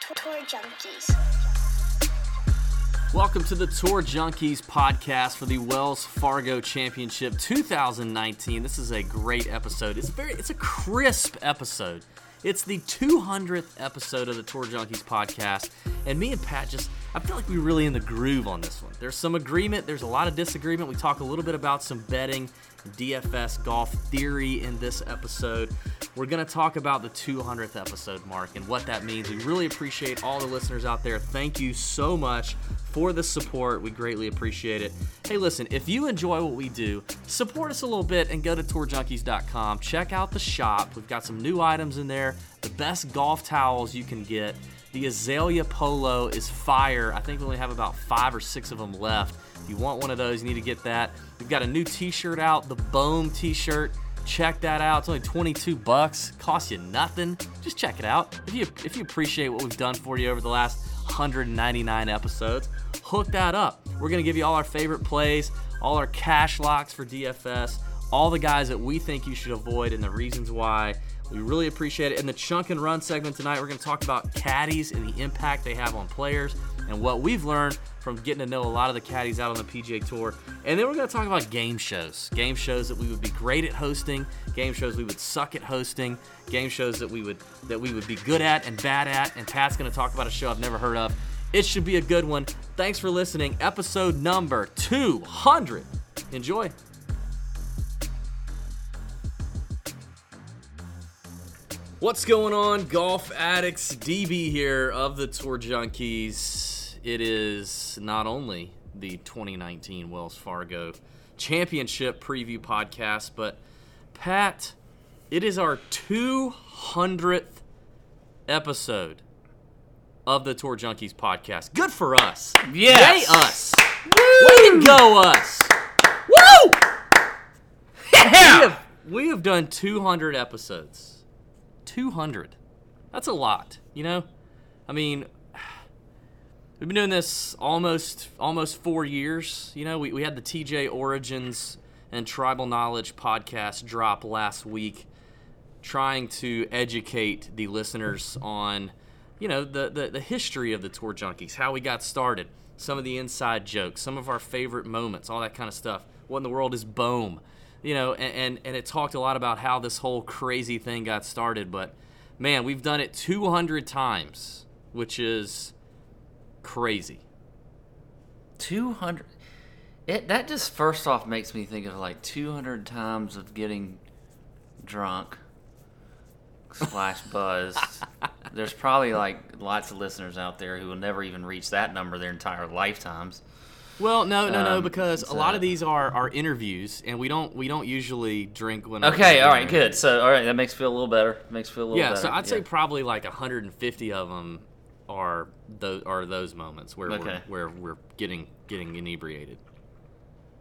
Tour Junkies. Welcome to the Tour Junkies podcast for the Wells Fargo Championship 2019. This is a great episode. It's very it's a crisp episode. It's the 200th episode of the Tour Junkies podcast, and me and Pat just I feel like we're really in the groove on this one. There's some agreement, there's a lot of disagreement. We talk a little bit about some betting, DFS golf theory in this episode. We're going to talk about the 200th episode mark and what that means. We really appreciate all the listeners out there. Thank you so much for the support. We greatly appreciate it. Hey, listen, if you enjoy what we do, support us a little bit and go to tourjunkies.com. Check out the shop. We've got some new items in there, the best golf towels you can get. The Azalea Polo is fire. I think we only have about five or six of them left. If you want one of those, you need to get that. We've got a new t-shirt out, the Bohm t-shirt. Check that out. It's only 22 bucks. Costs you nothing. Just check it out. If you if you appreciate what we've done for you over the last 199 episodes, hook that up. We're to give you all our favorite plays, all our cash locks for DFS, all the guys that we think you should avoid and the reasons why. We really appreciate it. In the chunk and run segment tonight, we're going to talk about caddies and the impact they have on players and what we've learned from getting to know a lot of the caddies out on the PGA Tour. And then we're going to talk about game shows. Game shows that we would be great at hosting, game shows we would suck at hosting, game shows that we would that we would be good at and bad at. And Pat's going to talk about a show I've never heard of. It should be a good one. Thanks for listening. Episode number 200. Enjoy. What's going on, golf addicts? DB here of the Tour Junkies. It is not only the 2019 Wells Fargo Championship preview podcast, but Pat, it is our 200th episode of the Tour Junkies podcast. Good for us. Yes. Yay us. Way to go us. Woo! We have, we have done 200 episodes. 200. That's a lot, you know? I mean, we've been doing this almost almost 4 years. You know, we, we had the TJ Origins and Tribal Knowledge podcast drop last week trying to educate the listeners on, you know, the, the, the history of the Tour Junkies, how we got started, some of the inside jokes, some of our favorite moments, all that kind of stuff. What in the world is Bohm? You know, and, and, and it talked a lot about how this whole crazy thing got started, but man, we've done it 200 times, which is crazy. 200 it that just first off makes me think of like 200 times of getting drunk slash buzzed. There's probably like lots of listeners out there who will never even reach that number their entire lifetimes. Well, no, no, no, Um, because a lot of these are, are interviews, and we don't we don't usually drink when. okay we're all right good. So all right that makes me feel a little better. Makes me feel a little Yeah, better so I'd say probably like 150 of them are those are those moments where Okay. we're where we're getting getting inebriated.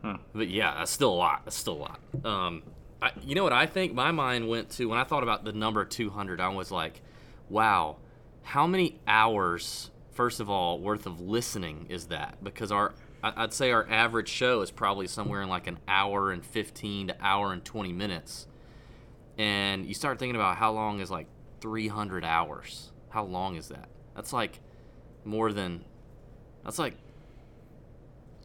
Hmm. But yeah, that's still a lot. That's still a lot. Um, I, you know what I think? My mind went to when I thought about the number 200. I was like, wow, how many hours? First of all, worth of listening is that? Because our I'd say our average show is probably somewhere in like an hour and 15 to hour and 20 minutes and you start thinking about how long is like 300 hours how long is that that's like more than that's like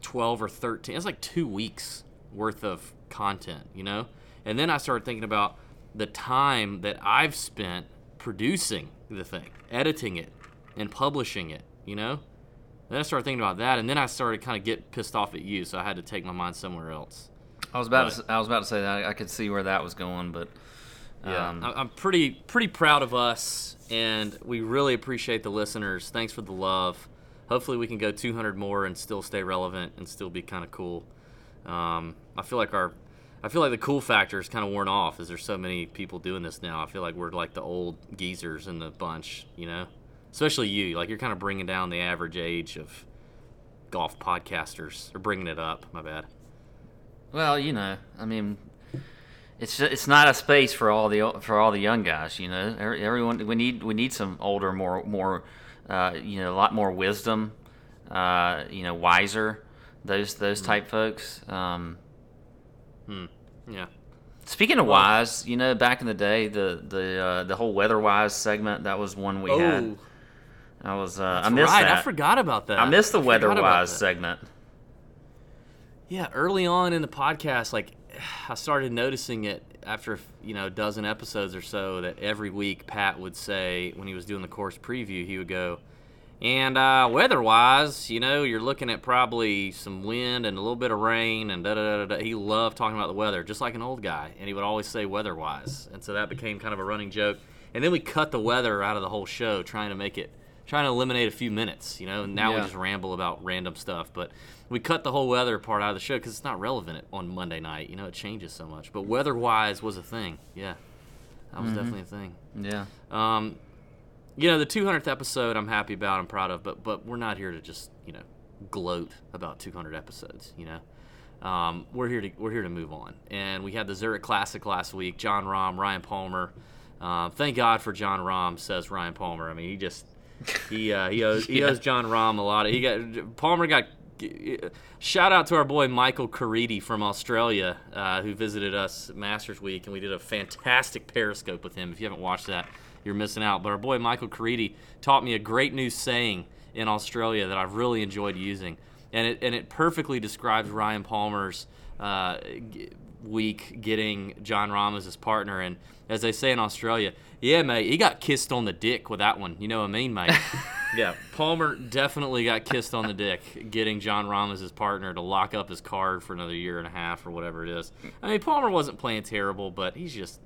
12 or 13 that's like two weeks worth of content you know? And then i started thinking about the time that i've spent producing the thing editing it and publishing it you know? Then i started thinking about that and then i started kind of get pissed off at you so i had to take my mind somewhere else. I was about But- to i was about to say that i could see where that was going but Yeah, um, I'm pretty pretty proud of us, and we really appreciate the listeners. Thanks for the love. Hopefully, we can go 200 more and still stay relevant and still be kind of cool. Um, I feel like our, I feel like the cool factor is kind of worn off, as there's so many people doing this now. I feel like we're like the old geezers in the bunch, you know. Especially you, like you're kind of bringing down the average age of golf podcasters, or bringing it up. My bad. Well, you know, I mean, it's ju- it's not a space for all the for all the young guys. You know, everyone we need we need some older, more more, uh, you know, a lot more wisdom, uh, you know, wiser, those those type folks. Um, Yeah. speaking of wise, you know, back in the day, the the uh, the whole weather wise segment that was one we oh, had. I was. Uh, I missed right. that. I forgot about that. I missed the I weather-wise segment. Yeah, early on in the podcast, like I started noticing it after you know a dozen episodes or so that every week Pat would say when he was doing the course preview, he would go, and uh, weather-wise, you know, you're looking at probably some wind and a little bit of rain and da da da da. He loved talking about the weather, just like an old guy, and he would always say weather-wise, and so that became kind of a running joke. And then we cut the weather out of the whole show, trying to make it, trying to eliminate a few minutes, you know. And now we just ramble about random stuff, but we cut the whole weather part out of the show because it's not relevant on Monday night. You know, it changes so much. But weather-wise was a thing. Yeah, that was definitely a thing. Yeah. Um, you know, the 200th episode, I'm happy about. I'm proud of. But but we're not here to just you know gloat about 200 episodes. You know, um, we're here to we're here to move on. And we had the Zurich Classic last week. Jon Rahm, Ryan Palmer. Uh, thank God for Jon Rahm, says Ryan Palmer. I mean, he just he uh, he owes he Yeah. owes Jon Rahm a lot. Of, he got Palmer got. Shout out to our boy Michael Caridi from Australia, uh, who visited us Masters Week, and we did a fantastic Periscope with him. If you haven't watched that, you're missing out. But our boy Michael Caridi taught me a great new saying in Australia that I've really enjoyed using, and it and it perfectly describes Ryan Palmer's uh, week getting Jon Rahm as his partner. And as they say in Australia, yeah, mate, he got kissed on the dick with that one. You know what I mean, mate? yeah, Palmer definitely got kissed on the dick getting Jon Rahm as his partner to lock up his card for another year and a half or whatever it is. I mean, Palmer wasn't playing terrible, but he's just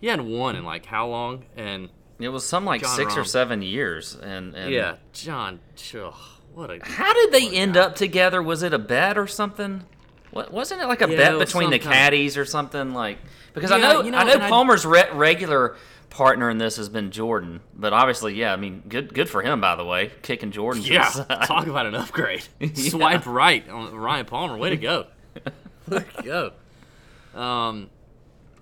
he hadn't won in like how long? And It was some like John six or seven years, and, and yeah, John, ugh, what a How did they end guy. up together? Was it a bet or something? What wasn't it like a Yeah, bet between the some kind of- caddies or something like? Because I know, you know, I know and I- Palmer's re- regular partner in this has been Jordan, but obviously, yeah, I mean, good good for him by the way, kicking Jordan. Yeah, talk about an upgrade. Swipe right on Ryan Palmer. Way to go. Way to go. Um,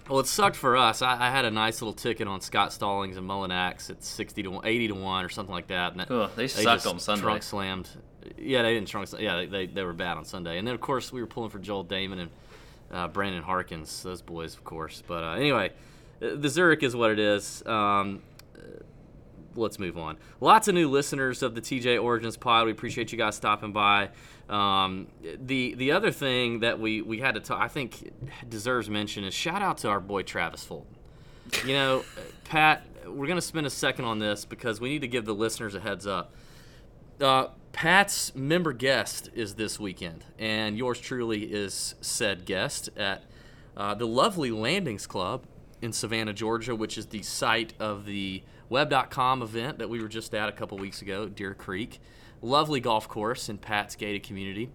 well, it sucked for us. I, I had a nice little ticket on Scott Stallings and Mullinax at sixty to one, eighty to one, or something like that. And that- Ugh, they sucked just on Sunday. Trunk slammed. Yeah, they didn't slam- Yeah, they, they, they were bad on Sunday. And then of course we were pulling for Joel Dahmen and uh, Brandon Harkins, those boys, of course. But uh, anyway, uh, the Zurich is what it is. Um, let's move on. Lots of new listeners of the TJ Origins pod. We appreciate you guys stopping by. Um, the the other thing that we, we had to talk, I think deserves mention is shout out to our boy Travis Fulton. You know, Pat, we're gonna spend a second on this because we need to give the listeners a heads up. Uh, Pat's member guest is this weekend, and yours truly is said guest at uh, the lovely Landings Club in Savannah, Georgia, which is the site of the Web.com event that we were just at a couple weeks ago, Deer Creek. Lovely golf course in Pat's gated community.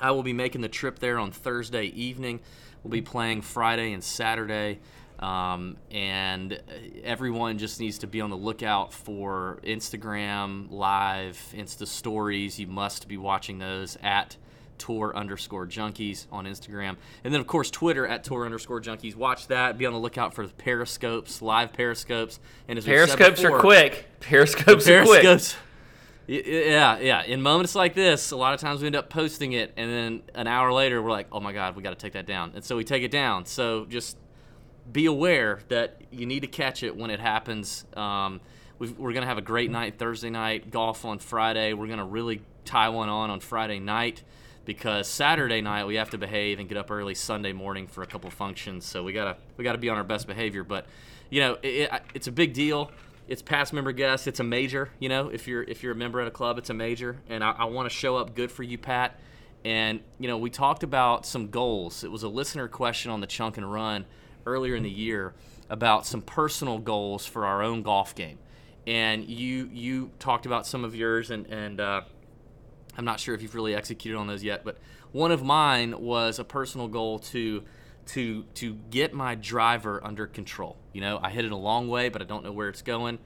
I will be making the trip there on Thursday evening. We'll be playing Friday and Saturday. Um, and uh, everyone just needs to be on the lookout for Instagram live, Insta stories. You must be watching those at tour underscore junkies on Instagram. And then, of course, Twitter at tour underscore junkies. Watch that. Be on the lookout for the periscopes, live periscopes. And as Periscopes are quick. Periscopes are quick. Yeah, yeah. In moments like this, a lot of times we end up posting it, and then an hour later, we're like, "Oh my God, we got to take that down," and so we take it down. So just be aware that you need to catch it when it happens. Um, we've, we're gonna have a great night Thursday night, golf on Friday. We're gonna really tie one on on Friday night because Saturday night we have to behave and get up early Sunday morning for a couple functions. So we gotta we gotta be on our best behavior. But you know, it, it, it's a big deal. It's past member guests. It's a major. You know, if you're if you're a member at a club, it's a major, and I, I want to show up good for you, Pat. And you know, we talked about some goals. It was a listener question on the Chunk and Run earlier in the year about some personal goals for our own golf game. And you you talked about some of yours, and and uh, I'm not sure if you've really executed on those yet. But one of mine was a personal goal to to to get my driver under control. You know, I hit it a long way, but I don't know where it's going.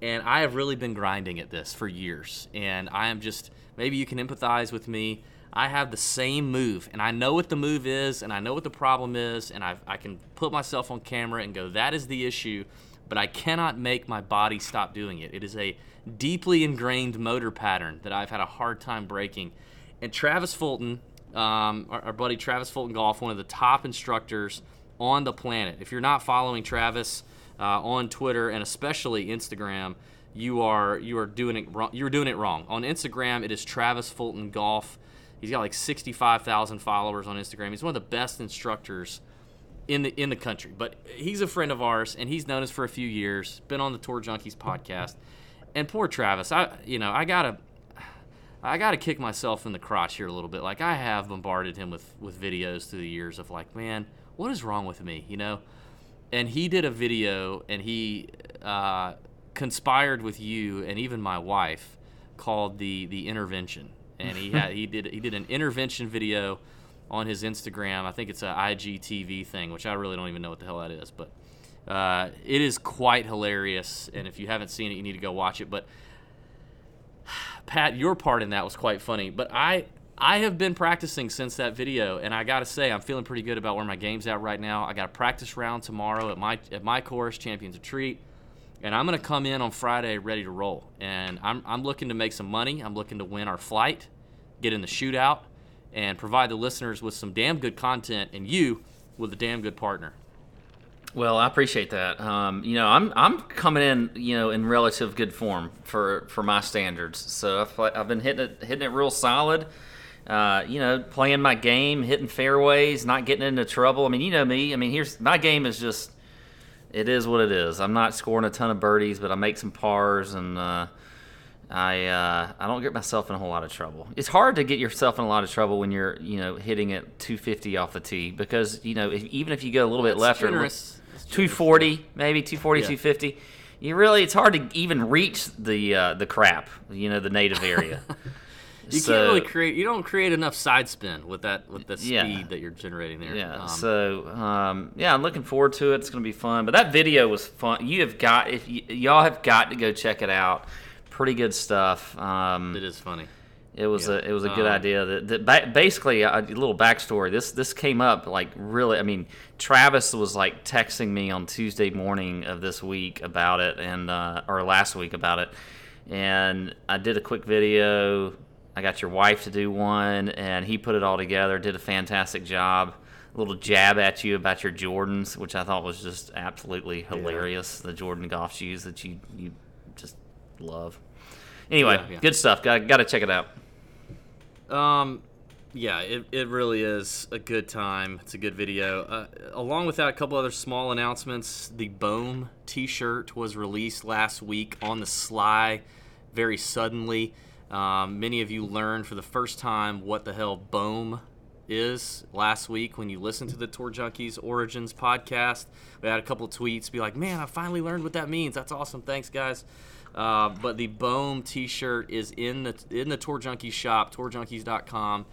And I have really been grinding at this for years. And I am just maybe you can empathize with me. I have the same move, and I know what the move is, and I know what the problem is, and I, I can put myself on camera and go, that is the issue, but I cannot make my body stop doing it. It is a deeply ingrained motor pattern that I've had a hard time breaking. And Travis Fulton, um, our, our buddy Travis Fulton Golf, one of the top instructors on the planet. If you're not following Travis uh, on Twitter and especially Instagram, you are you are doing it wrong. You're doing it wrong. On Instagram, it is Travis Fulton Golf. He's got like 65,000 followers on Instagram. He's one of the best instructors in the in the country. But he's a friend of ours, and he's known us for a few years. Been on the Tour Junkies podcast. And poor Travis, I you know I gotta I gotta kick myself in the crotch here a little bit. Like I have bombarded him with with videos through the years of like, man, what is wrong with me? You know. And he did a video, and he uh, conspired with you and even my wife called the the intervention and he had he did he did an intervention video on his Instagram. I think it's a IGTV thing, which I really don't even know what the hell that is, but uh, it is quite hilarious. And if you haven't seen it, you need to go watch it. But Pat, your part in that was quite funny. But I I have been practicing since that video, and I got to say I'm feeling pretty good about where my game's at right now. I got a practice round tomorrow at my at my course, Champions Retreat and I'm going to come in on Friday ready to roll. And I'm, I'm looking to make some money. I'm looking to win our flight, get in the shootout, and provide the listeners with some damn good content and you with a damn good partner. Well, I appreciate that. Um, you know, I'm I'm coming in, you know, in relative good form for for my standards. So I've, I've been hitting it hitting it real solid. Uh, you know, playing my game, hitting fairways, not getting into trouble. I mean, you know me. I mean, here's my game is just it is what it is. I'm not scoring a ton of birdies, but I make some pars, and uh, I uh, I don't get myself in a whole lot of trouble. It's hard to get yourself in a lot of trouble when you're you know hitting it 250 off the tee because you know if, even if you go a little bit left generous. or 240 maybe 240 yeah. 250, you really it's hard to even reach the uh, the crap you know the native area. You so, can't really create. You don't create enough side spin with that with the speed yeah, that you're generating there. Yeah. Um, so um, yeah, I'm looking forward to it. It's going to be fun. But that video was fun. You have got if y- y'all have got to go check it out. Pretty good stuff. Um, it is funny. It was yeah. a it was a good um, idea. That, that ba- basically a, a little backstory. This this came up like really. I mean, Travis was like texting me on Tuesday morning of this week about it, and uh, or last week about it, and I did a quick video I got your wife to do one, and he put it all together. Did a fantastic job. A little jab at you about your Jordans, which I thought was just absolutely hilarious. Yeah. The Jordan golf shoes that you you just love. Anyway, yeah, yeah. good stuff. Got got to check it out. Um, yeah, it, it really is a good time. It's a good video. Uh, along with that, a couple other small announcements. The Bohm T-shirt was released last week on the sly, very suddenly. Um, many of you learned for the first time what the hell Bohm is last week when you listened to the Tour Junkies Origins podcast. We had a couple tweets be like, man, I finally learned what that means. That's awesome. Thanks, guys. Uh, but the Bohm T-shirt is in the in the Tour Junkies shop, tourjunkies.com.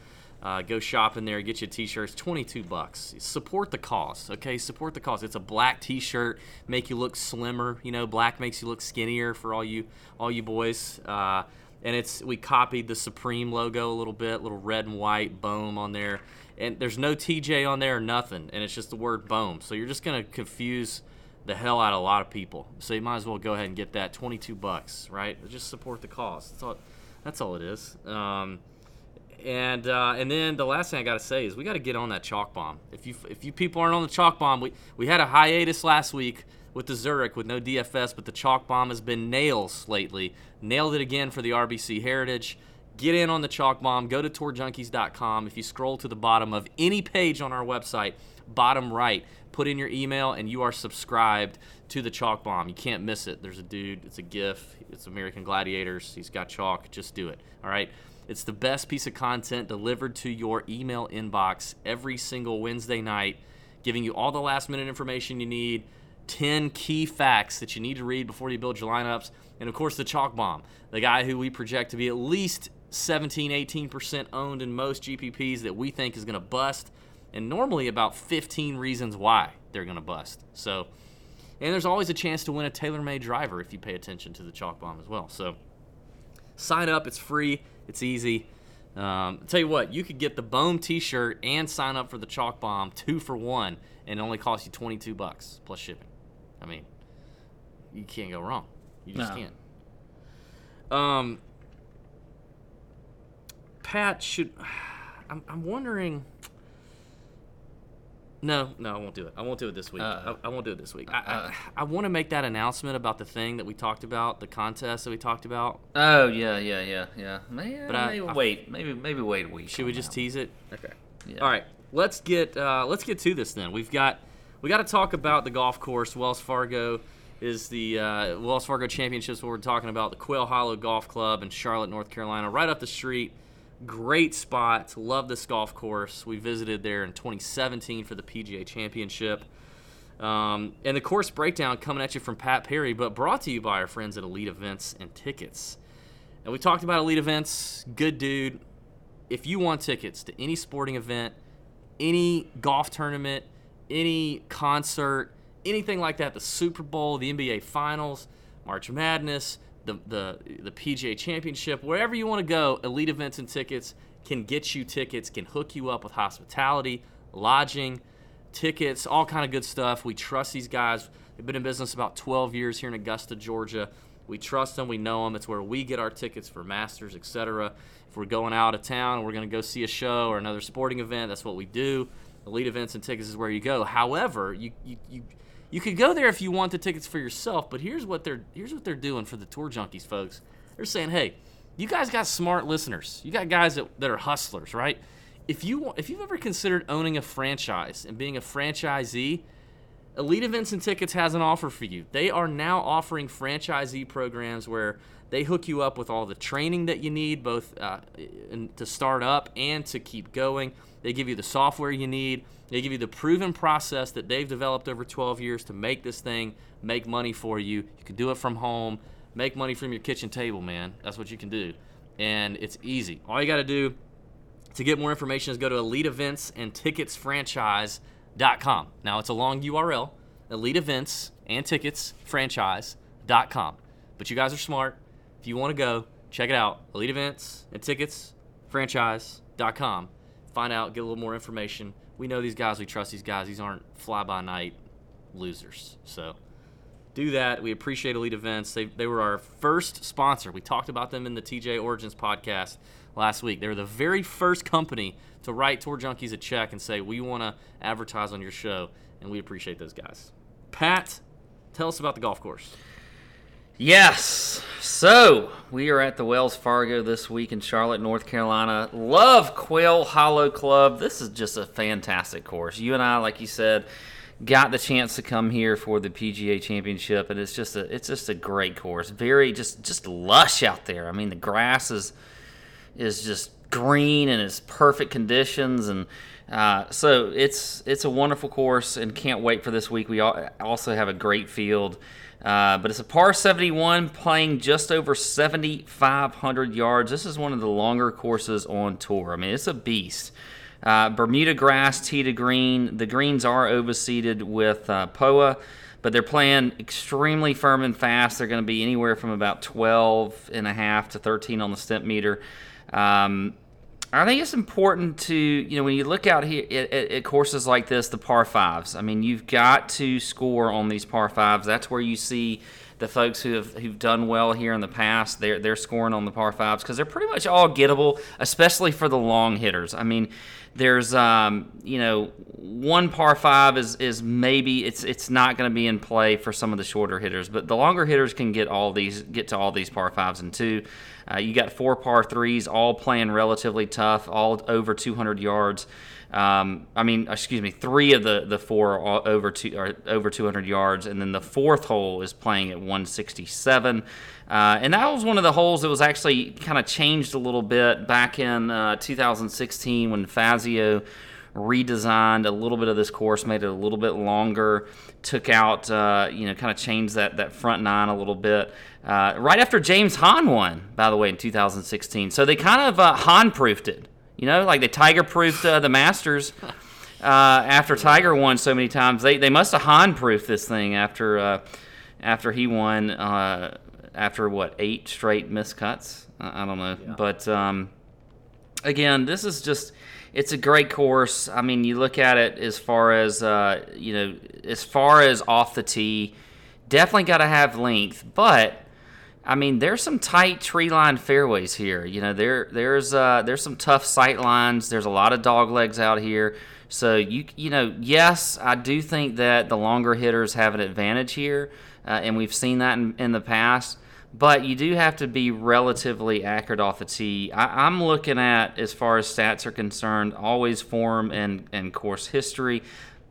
Uh, go shop in there, get you a t-shirt. It's 22 bucks. Support the cause, okay? Support the cause. It's a black t-shirt, make you look slimmer. You know, black makes you look skinnier for all you all you boys. Uh, and it's we copied the Supreme logo a little bit, little red and white boom on there, and there's no TJ on there or nothing, and it's just the word boom. So you're just gonna confuse the hell out of a lot of people. So you might as well go ahead and get that 22 bucks, right? Just support the cause. That's all. That's all it is. Um, and uh, and then the last thing I gotta say is we got to get on that chalk bomb. If you if you people aren't on the chalk bomb, we we had a hiatus last week with the Zurich with no DFS, but the chalk bomb has been nails lately. Nailed it again for the RBC Heritage. Get in on the chalk bomb. Go to tourjunkies.com. If you scroll to the bottom of any page on our website, bottom right, put in your email and you are subscribed to the chalk bomb. You can't miss it. There's a dude, it's a GIF, it's American Gladiators. He's got chalk. Just do it. All right. It's the best piece of content delivered to your email inbox every single Wednesday night, giving you all the last minute information you need 10 key facts that you need to read before you build your lineups. And of course, the chalk bomb, the guy who we project to be at least 17, 18% owned in most GPPs that we think is going to bust, and normally about 15 reasons why they're going to bust. So, and there's always a chance to win a TaylorMade driver if you pay attention to the chalk bomb as well. So, sign up. It's free. It's easy. Um, tell you what, you could get the Bohm T-shirt and sign up for the chalk bomb two for one, and it only costs you 22 bucks plus shipping. I mean, you can't go wrong. You just no. can't. Um, Pat should. I'm, I'm wondering. No, no, I won't do it. I won't do it this week. Uh, I, I won't do it this week. I, uh. I, I want to make that announcement about the thing that we talked about, the contest that we talked about. Oh yeah, yeah, yeah, yeah. Maybe, But I- maybe I- wait, maybe maybe wait a week. Should we just tease it? Okay. Yeah. All right. Let's get uh, let's get to this then. We've got we got to talk about the golf course. Wells Fargo is the uh, Wells Fargo Championships. What we're talking about the Quail Hollow Golf Club in Charlotte, North Carolina, right up the street. Great spot. Love this golf course. We visited there in 2017 for the PGA Championship. Um, and the course breakdown coming at you from Pat Perry, but brought to you by our friends at Elite Events and Tickets. And we talked about Elite Events. Good dude. If you want tickets to any sporting event, any golf tournament, any concert, anything like that, the Super Bowl, the NBA Finals, March Madness, the the the PGA Championship, wherever you want to go, Elite Events and Tickets can get you tickets, can hook you up with hospitality, lodging, tickets, all kind of good stuff. We trust these guys. They've been in business about 12 years here in Augusta, Georgia. We trust them. We know them. It's where we get our tickets for Masters, etc. If we're going out of town, we're going to go see a show or another sporting event. That's what we do. Elite events and tickets is where you go. However, you you, you you could go there if you want the tickets for yourself. But here's what they're here's what they're doing for the tour junkies, folks. They're saying, hey, you guys got smart listeners. You got guys that, that are hustlers, right? If you if you've ever considered owning a franchise and being a franchisee, Elite Events and Tickets has an offer for you. They are now offering franchisee programs where they hook you up with all the training that you need, both uh, to start up and to keep going. They give you the software you need. They give you the proven process that they've developed over 12 years to make this thing make money for you. You can do it from home, make money from your kitchen table, man. That's what you can do. And it's easy. All you got to do to get more information is go to Elite Events and Tickets. Now it's a long URL, Elite Events and Tickets Franchise.com. But you guys are smart. If you want to go, check it out. Elite Events and Tickets Franchise.com. Find out, get a little more information. We know these guys, we trust these guys. These aren't fly by night losers. So do that. We appreciate Elite Events. They, they were our first sponsor. We talked about them in the TJ Origins podcast last week. They were the very first company to write Tour Junkies a check and say, we want to advertise on your show, and we appreciate those guys. Pat, tell us about the golf course. Yes. So we are at the Wells Fargo this week in Charlotte, North Carolina. Love Quail Hollow Club. This is just a fantastic course. You and I, like you said, got the chance to come here for the PGA Championship, and it's just a it's just a great course. Very just just lush out there. I mean, the grass is is just green and it's perfect conditions and uh, so it's it's a wonderful course and can't wait for this week. We al- also have a great field, uh, but it's a par 71 playing just over 7,500 yards. This is one of the longer courses on tour. I mean, it's a beast. Uh, Bermuda grass, tee to green. The greens are overseeded with uh, POA, but they're playing extremely firm and fast. They're going to be anywhere from about 12 and a half to 13 on the stimp meter. Um, I think it's important to, you know, when you look out here at, at, courses like this, the par fives. I mean, you've got to score on these par fives. That's where you see the folks who have who've done well here in the past. They're they're scoring on the par fives because they're pretty much all gettable, especially for the long hitters. I mean, there's um, you know one par five is is maybe it's it's not going to be in play for some of the shorter hitters, but the longer hitters can get all these get to all these par fives and two. Uh, you got four par threes, all playing relatively tough, all over 200 yards. Um, I mean, excuse me, three of the, the four are over two are over 200 yards, and then the fourth hole is playing at 167. Uh, and that was one of the holes that was actually kind of changed a little bit back in uh, 2016 when Fazio redesigned a little bit of this course, made it a little bit longer, took out, uh, you know, kind of changed that, that front nine a little bit. Uh, right after James Hahn won, by the way, in 2016. So they kind of uh, Hahn proofed it. You know, like they Tiger proofed uh, the Masters uh, after Tiger won so many times. They, they must have Hahn proofed this thing after uh, after he won uh, after what eight straight miscuts. I, I don't know, Yeah. but um, again, this is just it's a great course. I mean, you look at it as far as uh, you know, as far as off the tee, definitely got to have length, but I mean, there's some tight tree line fairways here. You know, there there's uh, there's some tough sight lines. There's a lot of dog legs out here. So you you know, yes, I do think that the longer hitters have an advantage here, uh, and we've seen that in, in the past. But you do have to be relatively accurate off the tee. I, I'm looking at, as far as stats are concerned, always form and, and course history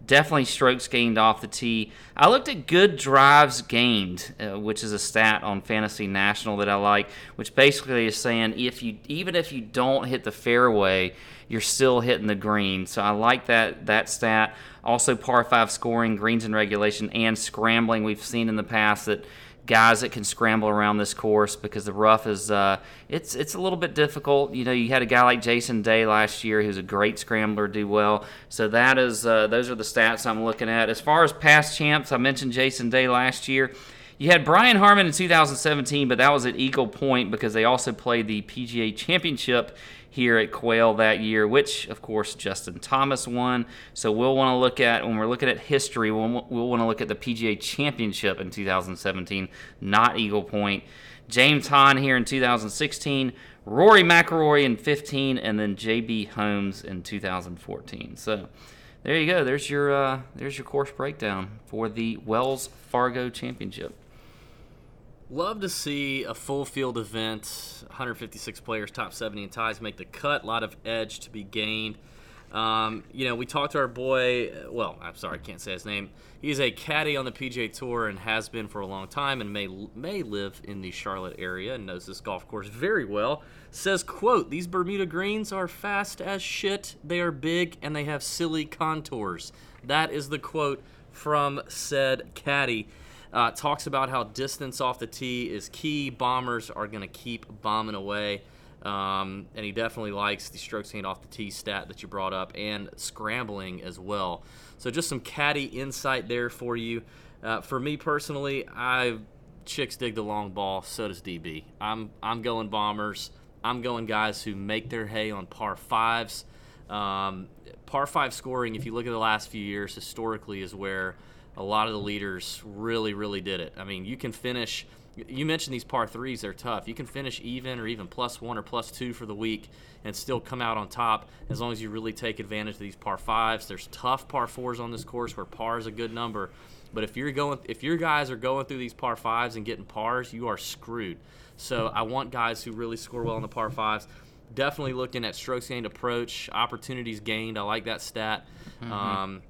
definitely strokes gained off the tee. I looked at good drives gained, uh, which is a stat on Fantasy National that I like, which basically is saying if you even if you don't hit the fairway, you're still hitting the green. So I like that that stat. Also, par five scoring, greens in regulation, and scrambling. We've seen in the past that guys that can scramble around this course because the rough is uh, it's it's a little bit difficult. You know, you had a guy like Jason Day last year who's a great scrambler do well. So that is uh, those are the stats I'm looking at. As far as past champs, I mentioned Jason Day last year. You had Brian Harman in 2017, but that was at Eagle Point because they also played the PGA Championship here at Quail that year, which of course Justin Thomas won. So we'll want to look at when we're looking at history, we'll, we'll want to look at the PGA Championship in 2017, not Eagle Point. James Hahn here in 2016, Rory McIlroy in 15, and then JB Holmes in 2014. So there you go. There's your uh, there's your course breakdown for the Wells Fargo Championship. Love to see a full field event. 156 players, top 70 in ties make the cut. A lot of edge to be gained. Um, you know, we talked to our boy. Well, I'm sorry, I can't say his name. He's a caddy on the PGA Tour and has been for a long time, and may may live in the Charlotte area and knows this golf course very well. Says, "quote These Bermuda greens are fast as shit. They are big and they have silly contours." That is the quote from said caddy. Uh, talks about how distance off the tee is key. Bombers are going to keep bombing away. Um, and he definitely likes the strokes gained off the tee stat that you brought up and scrambling as well. So just some caddy insight there for you. Uh, for me personally, I chicks dig the long ball. So does DB. I'm I'm going bombers. I'm going guys who make their hay on par fives. Um, par five scoring, if you look at the last few years, historically is where a lot of the leaders really, really did it. I mean, you can finish. You mentioned these par threes; they're tough. You can finish even or even plus one or plus two for the week and still come out on top as long as you really take advantage of these par fives. There's tough par fours on this course where par is a good number, but if you're going, if your guys are going through these par fives and getting pars, you are screwed. So I want guys who really score well on the par fives. Definitely looking at strokes gained approach, opportunities gained. I like that stat. Mm-hmm. Um,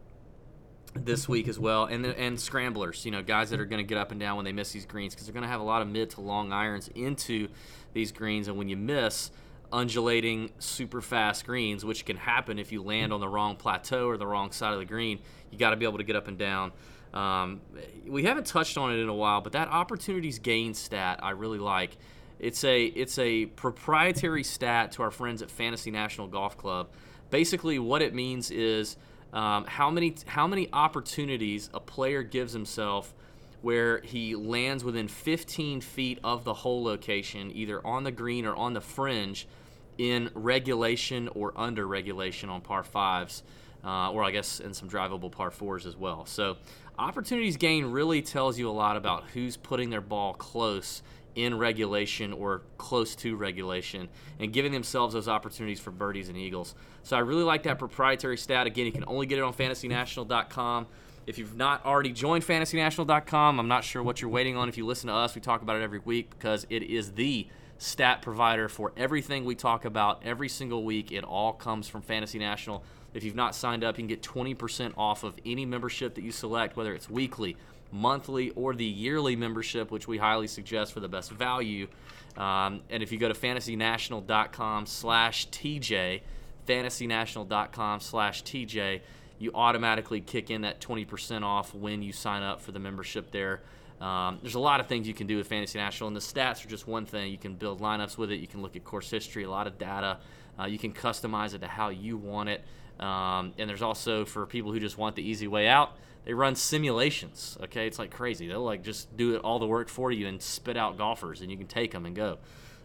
this week as well, and and scramblers, you know, guys that are going to get up and down when they miss these greens because they're going to have a lot of mid to long irons into these greens, and when you miss undulating super fast greens, which can happen if you land on the wrong plateau or the wrong side of the green, you got to be able to get up and down. Um, we haven't touched on it in a while, but that opportunities gain stat I really like. It's a it's a proprietary stat to our friends at Fantasy National Golf Club. Basically, what it means is um, how many how many opportunities a player gives himself where he lands within 15 feet of the hole location, either on the green or on the fringe, in regulation or under regulation on par fives, uh, or I guess in some drivable par fours as well. So, opportunities gain really tells you a lot about who's putting their ball close in regulation or close to regulation and giving themselves those opportunities for birdies and eagles. So I really like that proprietary stat. Again, you can only get it on fantasynational.com. If you've not already joined fantasynational.com, I'm not sure what you're waiting on. If you listen to us, we talk about it every week because it is the stat provider for everything we talk about every single week. It all comes from Fantasy National. If you've not signed up, you can get 20% off of any membership that you select, whether it's weekly, monthly or the yearly membership, which we highly suggest for the best value. Um, and if you go to fantasynational.com slash TJ, fantasynational.com slash TJ, you automatically kick in that 20% off when you sign up for the membership there. Um, there's a lot of things you can do with Fantasy National, and the stats are just one thing. You can build lineups with it. You can look at course history, a lot of data. Uh, you can customize it to how you want it. Um, and there's also for people who just want the easy way out, they run simulations. Okay, it's like crazy. They'll like just do it all the work for you and spit out golfers, and you can take them and go.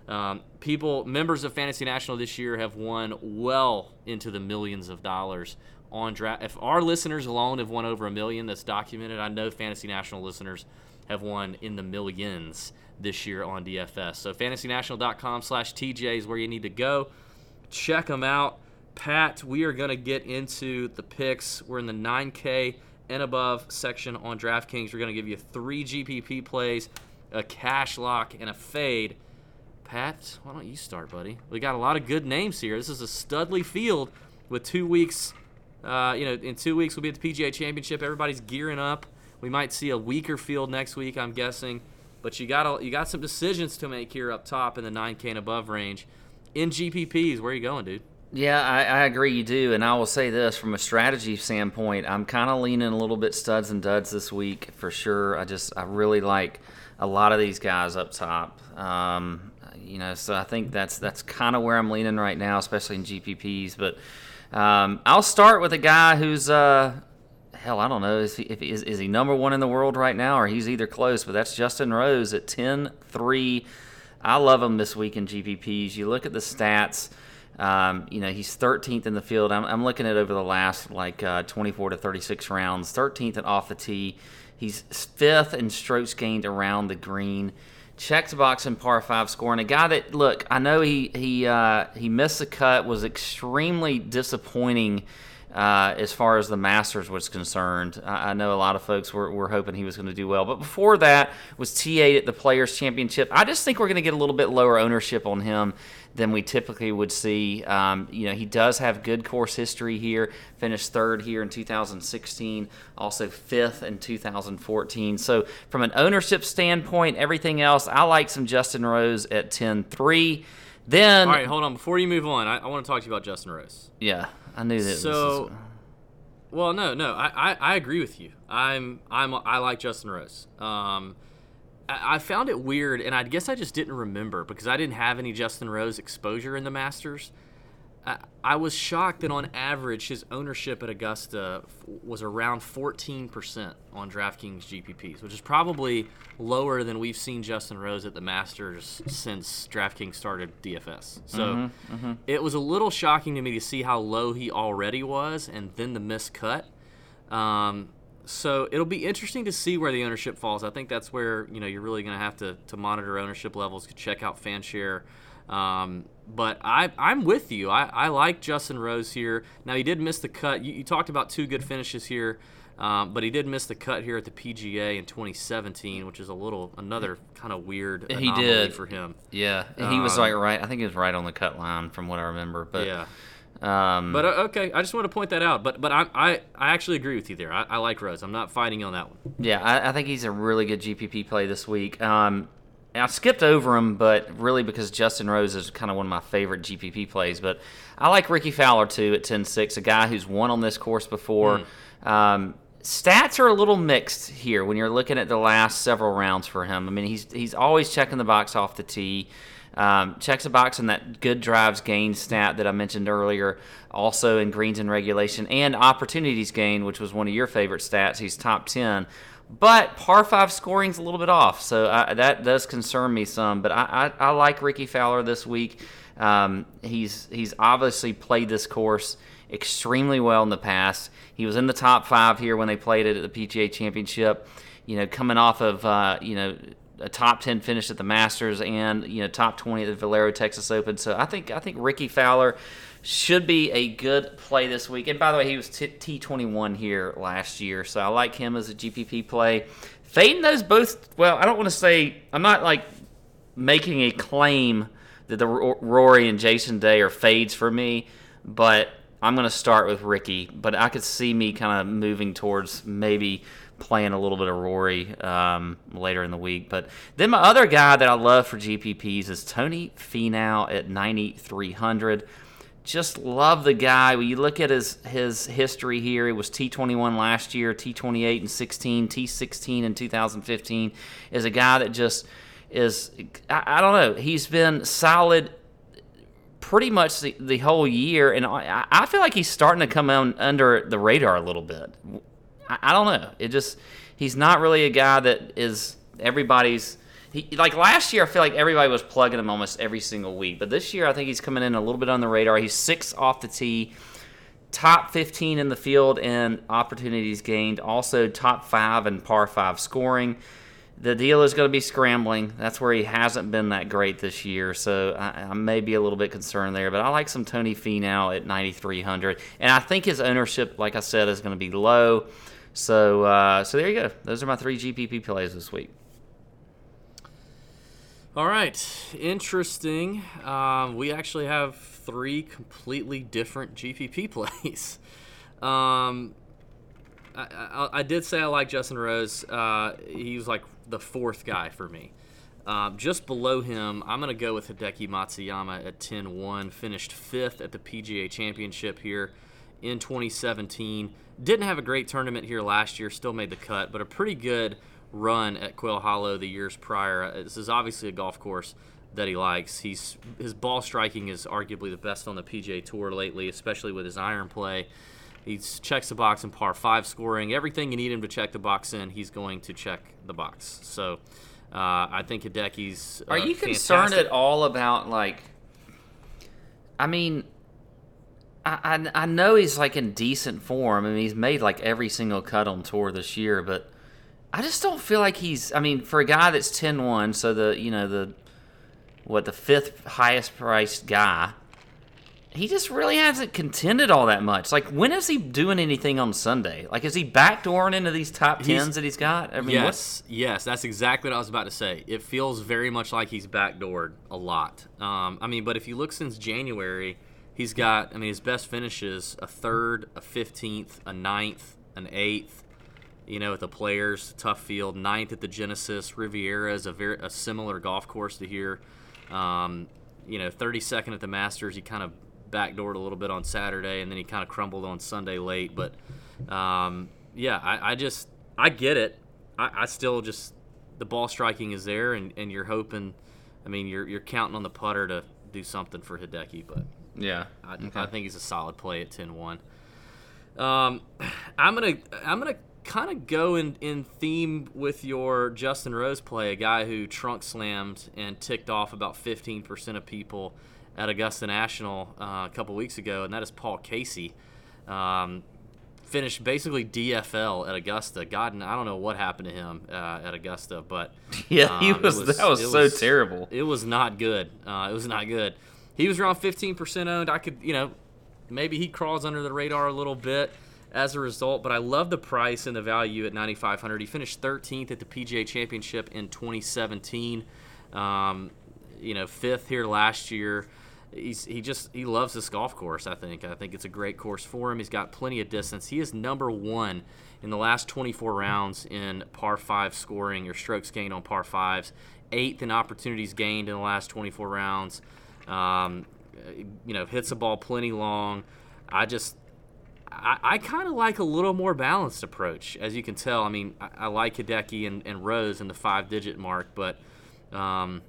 Um, people, members of Fantasy National this year have won well into the millions of dollars on draft. If our listeners alone have won over a million, that's documented. I know Fantasy National listeners have won in the millions this year on DFS. So fantasynational.com/tj is where you need to go. Check them out Pat, we are going to get into the picks. We're in the 9K and above section on DraftKings. We're going to give you three GPP plays, a cash lock, and a fade. Pat, why don't you start, buddy? We got a lot of good names here. This is a Studley field with two weeks. Uh, you know, in two weeks we'll be at the PGA Championship. Everybody's gearing up. We might see a weaker field next week, I'm guessing. But you got you got some decisions to make here up top in the 9K and above range. In GPPs, where are you going, dude? Yeah, I, I, agree. You do, and I will say this from a strategy standpoint, I'm kind of leaning a little bit studs and duds this week for sure. I just I really like a lot of these guys up top. Um, you know, so I think that's that's kind of where I'm leaning right now, especially in GPPs. But um, I'll start with a guy who's uh, hell, I don't know, is he, if, is, is he number one in the world right now, or he's either close? But that's Justin Rose at 10-3. I love him this week in GPPs. You look at the stats. Um, you know, he's 13th in the field. I'm, I'm looking at over the last like uh, 24 to 36 rounds, 13th and off the tee. He's fifth in strokes gained around the green. Checks box in par five scoring. A guy that look, I know he he uh, he missed the cut, was extremely disappointing uh, as far as the Masters was concerned. I, I know a lot of folks were, were hoping he was going to do well, but before that was T8 at the Players Championship. I just think we're going to get a little bit lower ownership on him than we typically would see. Um, you know, he does have good course history here. Finished third here in 2016, also fifth in 2014. So from an ownership standpoint, everything else, I like some Justin Rose at 10-3. Then, all right, hold on. Before you move on, I, I want to talk to you about Justin Rose. Yeah, I knew that. So, well, no, no, I, I, I, agree with you. I'm, I'm, I like Justin Rose. Um, I, I found it weird, and I guess I just didn't remember because I didn't have any Justin Rose exposure in the Masters. I, was shocked that on average his ownership at Augusta was around 14% on DraftKings GPPs, which is probably lower than we've seen Justin Rose at the Masters since DraftKings started DFS. So mm-hmm, mm-hmm. it was a little shocking to me to see how low he already was and then the miscut. Um, so it'll be interesting to see where the ownership falls. I think that's where you know you're really going to have to to monitor ownership levels, check out FanShare. Um, but I, I'm with you. I, I like Justin Rose here. Now, he did miss the cut. You, you talked about two good finishes here, um, but he did miss the cut here at the PGA in 2017, which is a little another kind of weird he did for him. Yeah, um, he was um, like right. I think he was right on the cut line from what I remember. But yeah. Um, but uh, okay, I just want to point that out. But but I I, I actually agree with you there. I, I like Rose. I'm not fighting on that one. Yeah, I, I think he's a really good GPP play this week. Um, I skipped over him, but really because Justin Rose is kind of one of my favorite GPP plays. But I like Rickie Fowler too at 10-6, a guy who's won on this course before. Mm. Um, stats are a little mixed here when you're looking at the last several rounds for him. I mean, he's he's always checking the box off the tee. Um, checks a box in that good drives gain stat that I mentioned earlier, also in greens and regulation, and opportunities gain, which was one of your favorite stats. He's top 10. But par five scoring's a little bit off, so I, that does concern me some. But I, I, I like Rickie Fowler this week. Um, he's he's obviously played this course extremely well in the past. He was in the top five here when they played it at the PGA Championship. You know, coming off of uh, you know a top ten finish at the Masters and you know top twenty at the Valero Texas Open. So I think I think Rickie Fowler should be a good play this week. And by the way, he was T twenty one here last year, so I like him as a GPP play. Fading those both. Well, I don't want to say I'm not like making a claim that the Rory and Jason Day are fades for me, but I'm going to start with Rickie. But I could see me kind of moving towards maybe playing a little bit of Rory um, later in the week. But then my other guy that I love for GPPs is Tony Finau at 9,300 just love the guy. When you look at his his history here, it was T21 last year, T28 and 16, T16 in 2015. Is a guy that just is I, I don't know. He's been solid pretty much the, the whole year, and I, I feel like he's starting to come on under the radar a little bit. I, I don't know. It just he's not really a guy that is everybody's he, like last year, I feel like everybody was plugging him almost every single week. But this year, I think he's coming in a little bit on the radar. He's six off the tee, top 15 in the field in opportunities gained. Also, top five in par five scoring. the deal is going to be scrambling. That's where he hasn't been that great this year, so I, I may be a little bit concerned there. But I like some Tony Finau at 9,300, and I think his ownership, like I said, is going to be low. So, uh, so there you go. Those are my three GPP plays this week. All right, interesting. Um, we actually have three completely different GPP plays. Um, I, I, I, did say I like Justin Rose. Uh, he was like the fourth guy for me. Um, just below him, I'm going to go with Hideki Matsuyama at 10 1. Finished fifth at the PGA Championship here in 2017. Didn't have a great tournament here last year, still made the cut, but a pretty good run at Quail Hollow the years prior. Uh, this is obviously a golf course that he likes. He's his ball striking is arguably the best on the PGA Tour lately, especially with his iron play. He checks the box in par five scoring. Everything you need him to check the box in, he's going to check the box. So uh, I think Hideki's. Uh, Are you fantastic. concerned at all about like? I mean, I, I I know he's like in decent form. I mean, he's made like every single cut on tour this year, but I just don't feel like he's. I mean, for a guy that's 10-1, so the you know the what the fifth highest priced guy he just really hasn't contended all that much. Like, when is he doing anything on Sunday? Like, is he backdooring into these top tens he's, that he's got? I mean, yes, what? yes, that's exactly what I was about to say. It feels very much like he's backdoored a lot. Um, I mean, but if you look since January, he's got. I mean, his best finishes: a third, a fifteenth, a ninth, an eighth. You know, at the Players, tough field. Ninth at the Genesis. Riviera is a very a similar golf course to here. Um, you know, 32nd at the Masters. He kind of backdoored a little bit on Saturday, and then he kind of crumbled on Sunday late. But um, yeah, I, I, just I get it. I, I, still just the ball striking is there, and, and you're hoping. I mean, you're you're counting on the putter to do something for Hideki, but yeah, I, okay. I think he's a solid play at 10-1. Um, I'm gonna I'm gonna kind of go in, in theme with your Justin Rose play, a guy who trunk slammed and ticked off about 15% of people at Augusta National uh, a couple weeks ago, and that is Paul Casey. Um, finished basically DFL at Augusta. God, I don't know what happened to him uh, at Augusta, but yeah, um, he was, was, that was so was, terrible. It was not good. Uh, it was not good. He was around 15% owned. I could, you know, maybe he crawls under the radar a little bit as a result, but I love the price and the value at 9500. He finished 13th at the PGA Championship in 2017. Um, you know, fifth here last year he's he just he loves this golf course. I think I think it's a great course for him. He's got plenty of distance. He is number one in the last 24 rounds in par five scoring or strokes gained on par fives. Eighth in opportunities gained in the last 24 rounds. Um, you know, hits the ball plenty long. I just I, I kind of like a little more balanced approach, as you can tell. I mean, I, I like Hideki and, and Rose in the five digit mark, but um,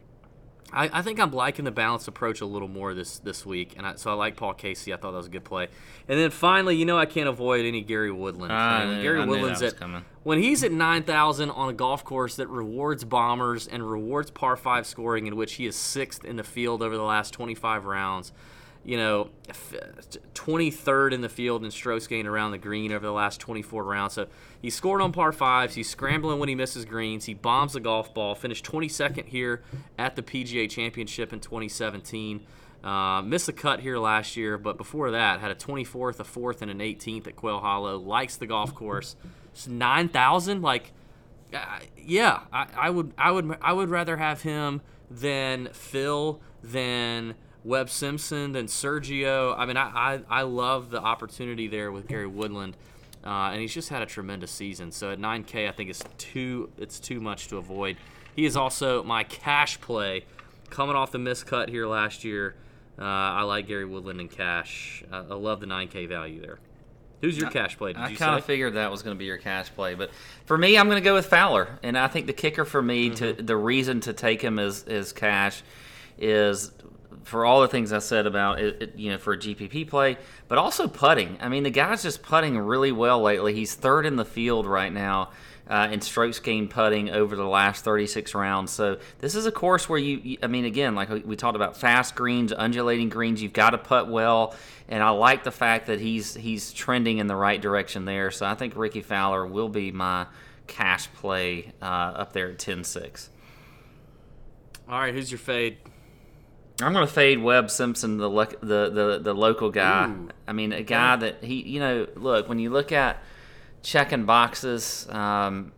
I, I, think I'm liking the balanced approach a little more this this week, and I, so I like Paul Casey. I thought that was a good play. And then finally, you know, I can't avoid any Gary Woodland. Uh, Gary I Woodland's at coming. when he's at nine thousand on a golf course that rewards bombers and rewards par five scoring, in which he is sixth in the field over the last 25 rounds you know, 23rd in the field in strokes gained around the green over the last 24 rounds. So he scored on par fives. He's scrambling when he misses greens. He bombs the golf ball. Finished 22nd here at the PGA Championship in 2017. Uh, missed the cut here last year, but before that had a 24th, a fourth, and an 18th at Quail Hollow. Likes the golf course. It's 9,000. Like, uh, yeah, I, I would, I would, I would rather have him than Phil than Webb Simpson, then Sergio. I mean, I, I, I love the opportunity there with Gary Woodland, uh, and he's just had a tremendous season. So at 9K, I think it's too it's too much to avoid. He is also my cash play, coming off the miscut here last year. Uh, I like Gary Woodland in cash. I, I love the 9K value there. Who's your cash play? I kind of figured that was going to be your cash play, but for me, I'm going to go with Fowler, and I think the kicker for me mm-hmm. to the reason to take him as, as cash is for all the things I said about it, it, you know, for a GPP play, but also putting. I mean, the guy's just putting really well lately. He's third in the field right now uh, in strokes gained putting over the last 36 rounds. So this is a course where you, I mean, again, like we talked about, fast greens, undulating greens. You've got to putt well, and I like the fact that he's he's trending in the right direction there. So I think Rickie Fowler will be my cash play uh, up there at 10-6. All right, who's your fade? I'm gonna fade Webb Simpson, the le- the, the the local guy. Ooh. I mean, a guy that he, you know, look when you look at checking boxes, um,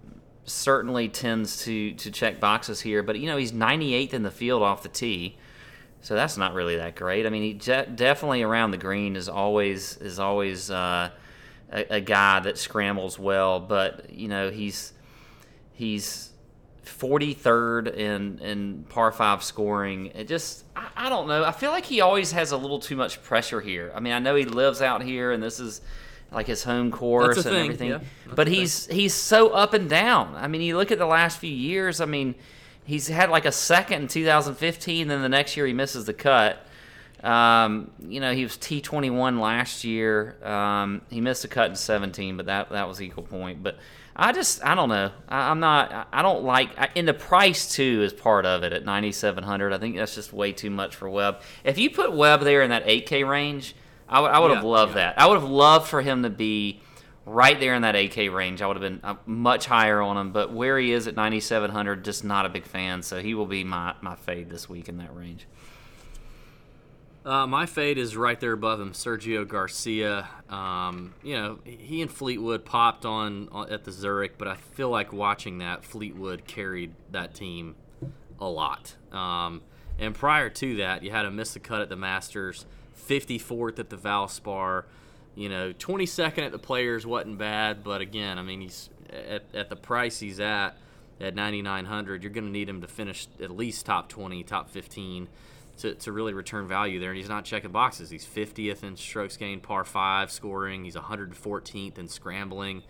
certainly tends to to check boxes here. But you know, he's 98th in the field off the tee, so that's not really that great. I mean, he je- definitely around the green is always is always uh, a, a guy that scrambles well. But you know, he's he's 43rd in in par five scoring. It just I, I don't know. I feel like he always has a little too much pressure here. I mean, I know he lives out here and this is like his home course and thing, everything. yeah. But a thing. he's he's so up and down. I mean, you look at the last few years. I mean, he's had like a second in 2015, then the next year he misses the cut. Um, you know, he was T21 last year. Um, he missed a cut in 17, but that that was Eagle Point. But I just, I don't know. I, I'm not, I, don't like, I, and the price too is part of it at 9,700. I think that's just way too much for Webb. If you put Webb there in that 8K range, I would, I would have loved yeah. that. I would have loved for him to be right there in that 8K range. I would have been uh, much higher on him, but where he is at 9,700, just not a big fan. So he will be my, my fade this week in that range. Uh, my fade is right there above him, Sergio Garcia. Um, you know, he and Fleetwood popped on, on at the Zurich, but I feel like watching that Fleetwood carried that team a lot. Um, and prior to that, you had him miss the cut at the Masters, 54th at the Valspar. You know, 22nd at the Players wasn't bad, but again, I mean, he's at, at the price he's at at 9,900. You're going to need him to finish at least top 20, top 15 to, to really return value there. And he's not checking boxes. He's 50th in strokes gained, par five scoring. He's 114th in scrambling.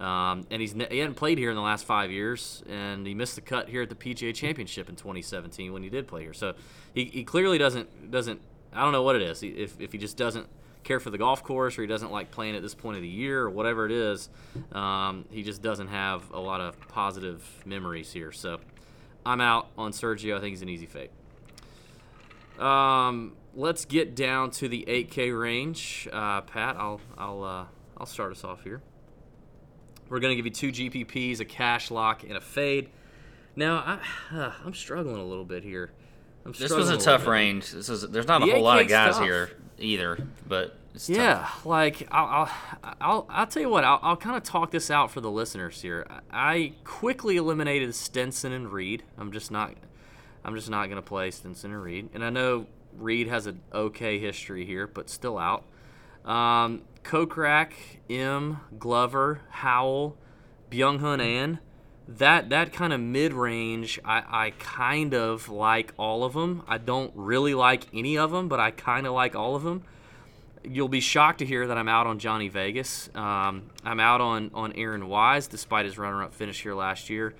Um, and he's he hadn't played here in the last five years, and he missed the cut here at the PGA Championship in 2017 when he did play here. So he, he clearly doesn't doesn't I don't know what it is. If, if he just doesn't care for the golf course or he doesn't like playing at this point of the year or whatever it is, um, he just doesn't have a lot of positive memories here. So I'm out on Sergio. I think he's an easy fade. Um, let's get down to the 8K range. Uh, Pat, I'll I'll uh, I'll start us off here. We're gonna give you two GPPs, a cash lock, and a fade. Now I, uh, I'm struggling a little bit here. I'm This was a little tough bit. range. This is there's not a The whole lot of guys tough. here either, but it's Yeah, tough. like I'll, I'll, I'll, I'll tell you what. I'll, I'll kind of talk this out for the listeners here. I quickly eliminated Stenson and Reed. I'm just not, I'm just not gonna play Stenson and Reed. And I know Reed has an okay history here, but still out. Um, Kokrak, Im, Glover, Howell, Byung Hun An. That that kind of mid range, I, I kind of like all of them. I don't really like any of them, but I kind of like all of them you'll be shocked to hear that I'm out on Johnny Vegas. Um, I'm out on on Aaron Wise, despite his runner-up finish here last year.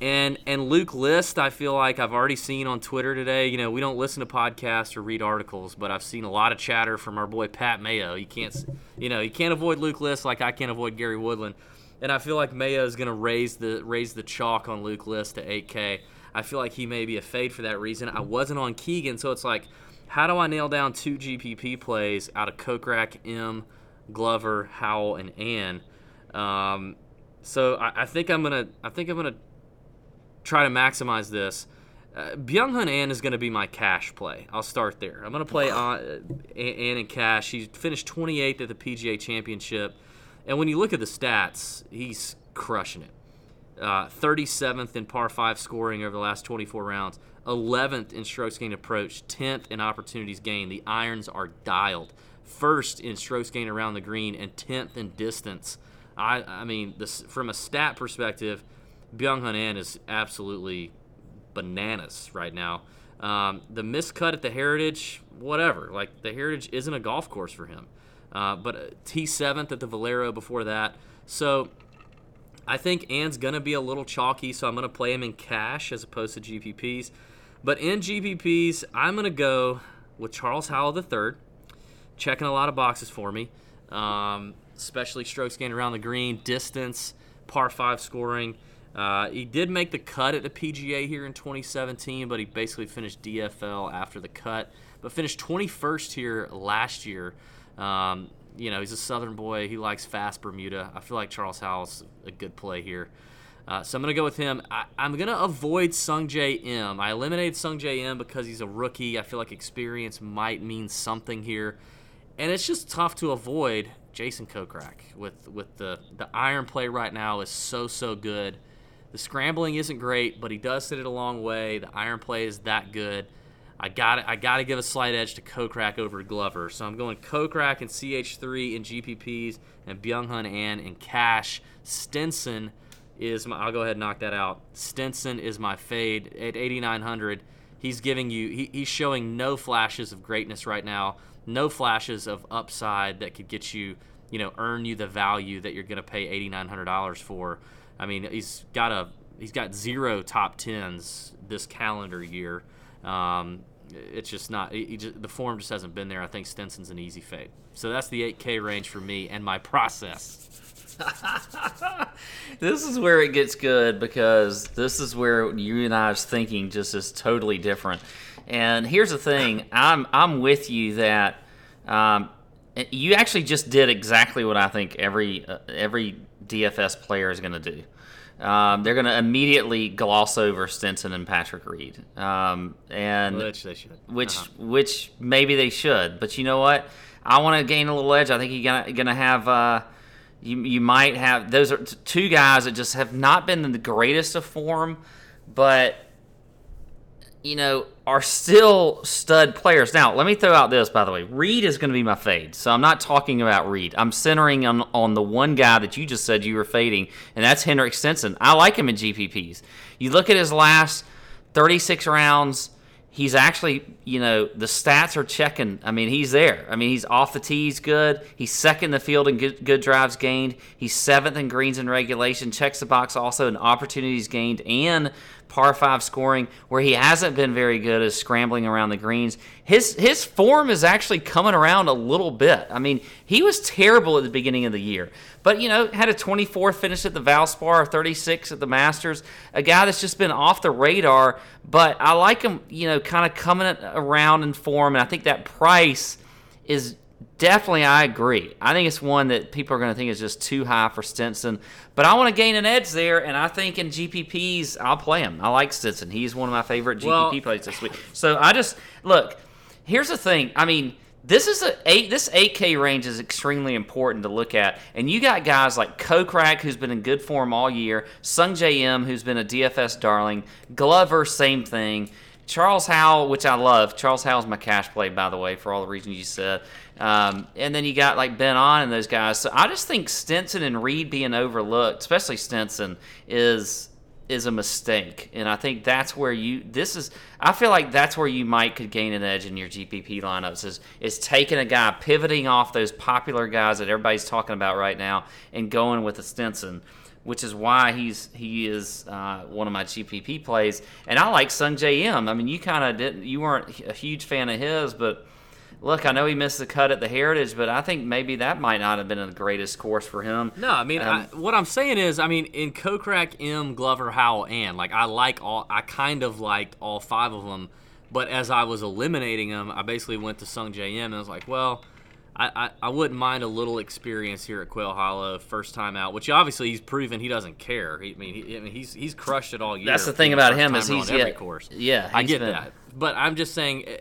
And and Luke List, I feel like I've already seen on Twitter today. You know, we don't listen to podcasts or read articles, but I've seen a lot of chatter from our boy Pat Mayo. You can't, you know, you can't avoid Luke List like I can't avoid Gary Woodland. And I feel like Mayo is going to raise the raise the chalk on Luke List to 8K. I feel like he may be a fade for that reason. I wasn't on Keegan, so it's like, how do I nail down two GPP plays out of Kokrak, Im, Glover, Howell, and An? Um, so I, I think I'm gonna I think I'm gonna try to maximize this. Uh, Byung Hun An is going to be my cash play. I'll start there. I'm going to play uh, An in cash. He finished 28th at the PGA Championship. And when you look at the stats, he's crushing it. Uh, 37th in par 5 scoring over the last 24 rounds, 11th in strokes gained approach, 10th in opportunities gained. The irons are dialed. First in strokes gained around the green, and 10th in distance. I, I mean, this, from a stat perspective, Byung Hun An is absolutely bananas right now. Um, the miscut at the Heritage, whatever. Like the Heritage isn't a golf course for him. Uh, but uh, T seventh at the Valero before that. So I think An's gonna be a little chalky, so I'm gonna play him in cash as opposed to GPPs. But in GPPs, I'm gonna go with Charles Howell III, checking a lot of boxes for me, um, especially strokes gained around the green, distance, par five scoring. Uh, he did make the cut at the PGA here in 2017, but he basically finished DFL after the cut, but finished 21st here last year. Um, you know, he's a Southern boy. He likes fast Bermuda. I feel like Charles Howell's a good play here. Uh, so I'm going to go with him. I, am going to avoid Sungjae Im. I eliminated Sungjae Im because he's a rookie. I feel like experience might mean something here. And it's just tough to avoid Jason Kokrak with with the the iron play right now is so so good. The scrambling isn't great, but he does hit it a long way. The iron play is that good. I got I got to give a slight edge to Kokrak over Glover. So I'm going Kokrak and CH3 in GPPs and Byung-Hun An and Cash. Stenson is my. I'll go ahead and knock that out. Stenson is my fade at 8,900. He's giving you. He, he's showing no flashes of greatness right now. No flashes of upside that could get you. You know, earn you the value that you're going to pay $8,900 for. I mean, he's got a. He's got zero top tens this calendar year. Um, it's just not. Just, the form just hasn't been there. I think Stenson's an easy fade. So that's the 8K range for me and my process. this is where it gets good because this is where you and I's thinking just is totally different. And here's the thing: I'm I'm with you that um, you actually just did exactly what I think every uh, every DFS player is going to do. Um, they're going to immediately gloss over Stenson and Patrick Reed, um, and which they should, which uh-huh. which maybe they should. But you know what? I want to gain a little edge. I think you're gonna gonna have. Uh, you you might have those are two guys that just have not been in the greatest of form, but you know are still stud players. Now, let me throw out this by the way. Reed is going to be my fade, so I'm not talking about Reed. I'm centering on on the one guy that you just said you were fading, and that's Henrik Stenson. I like him in GPPs. You look at his last 36 rounds he's actually, you know, the stats are checking. I mean, he's there. I mean, he's off the tee, he's good. He's second in the field in good, good drives gained. He's seventh in greens in regulation. Checks the box also in opportunities gained and par five scoring. Where he hasn't been very good is scrambling around the greens. His his form is actually coming around a little bit. I mean, he was terrible at the beginning of the year, but you know had a 24 finish at the Valspar, 36 at the Masters. A guy that's just been off the radar, but I like him. You know, kind of coming around in form, and I think that price is definitely, I agree. I think it's one that people are going to think is just too high for Stenson. But I want to gain an edge there, and I think in GPPs, I'll play him. I like Stenson. He's one of my favorite GPP well, plays this week. So I just look. Here's the thing. I mean, this is a eight. This 8K range is extremely important to look at, and you got guys like Kokrak, who's been in good form all year, Sungjae Im, who's been a DFS darling, Glover, same thing. Charles Howell, which I love. Charles Howell's my cash play, by the way, for all the reasons you said. Um, and then you got like Ben An and those guys. So I just think Stenson and Reed being overlooked, especially Stenson, is is a mistake. And I think that's where you this is I feel like that's where you might could gain an edge in your GPP lineups is is taking a guy pivoting off those popular guys that everybody's talking about right now and going with a Stenson which is why he's he is uh, one of my GPP plays. And I like Sungjae Im. I mean, you kind of didn't, you weren't a huge fan of his, but look, I know he missed the cut at the Heritage, but I think maybe that might not have been the greatest course for him. No, I mean, um, I, what I'm saying is, I mean, in Kokrak, Im, Glover, Howell, and like I like all, I kind of liked all five of them, but as I was eliminating them, I basically went to Sungjae Im and I was like, well I, I, I, wouldn't mind a little experience here at Quail Hollow, first time out. Which obviously he's proven he doesn't care. He, I mean, he, I mean he's he's crushed it all year. That's the thing about him is he's every yeah, course. Yeah, I get been, that. But I'm just saying, eh,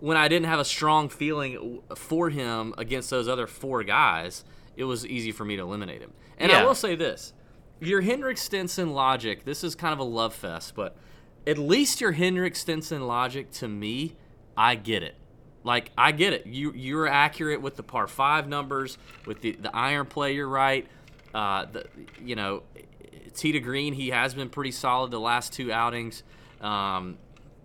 when I didn't have a strong feeling for him against those other four guys, it was easy for me to eliminate him. And yeah. I will say this: your Henrik Stenson logic. This is kind of a love fest, but at least your Henrik Stenson logic to me, I get it. Like I get it. You you're accurate with the par five numbers, with the the iron play. You're right. Uh, the you know, to Green. He has been pretty solid the last two outings. Um,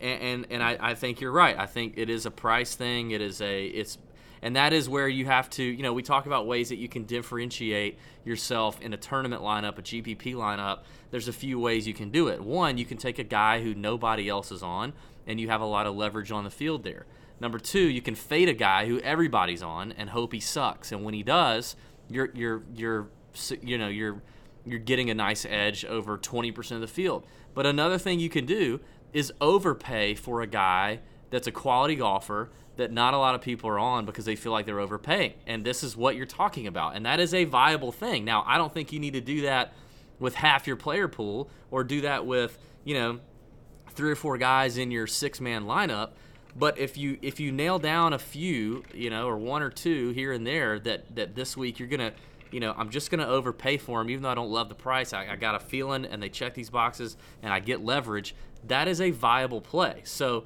and and, and I, I think you're right. I think it is a price thing. It is a it's and that is where you have to you know we talk about ways that you can differentiate yourself in a tournament lineup a gpp lineup there's a few ways you can do it one you can take a guy who nobody else is on and you have a lot of leverage on the field there Number two, you can fade a guy who everybody's on and hope he sucks. And when he does, you're you're you're you know you're you're getting a nice edge over 20% of the field. But another thing you can do is overpay for a guy that's a quality golfer that not a lot of people are on because they feel like they're overpaying. And this is what you're talking about. And that is a viable thing. Now, I don't think you need to do that with half your player pool, or do that with you know three or four guys in your six man lineup. But if you if you nail down a few, you know, or one or two here and there that that this week you're gonna, you know, I'm just gonna overpay for them, even though I don't love the price. I, I got a feeling, and they check these boxes, and I get leverage. That is a viable play. So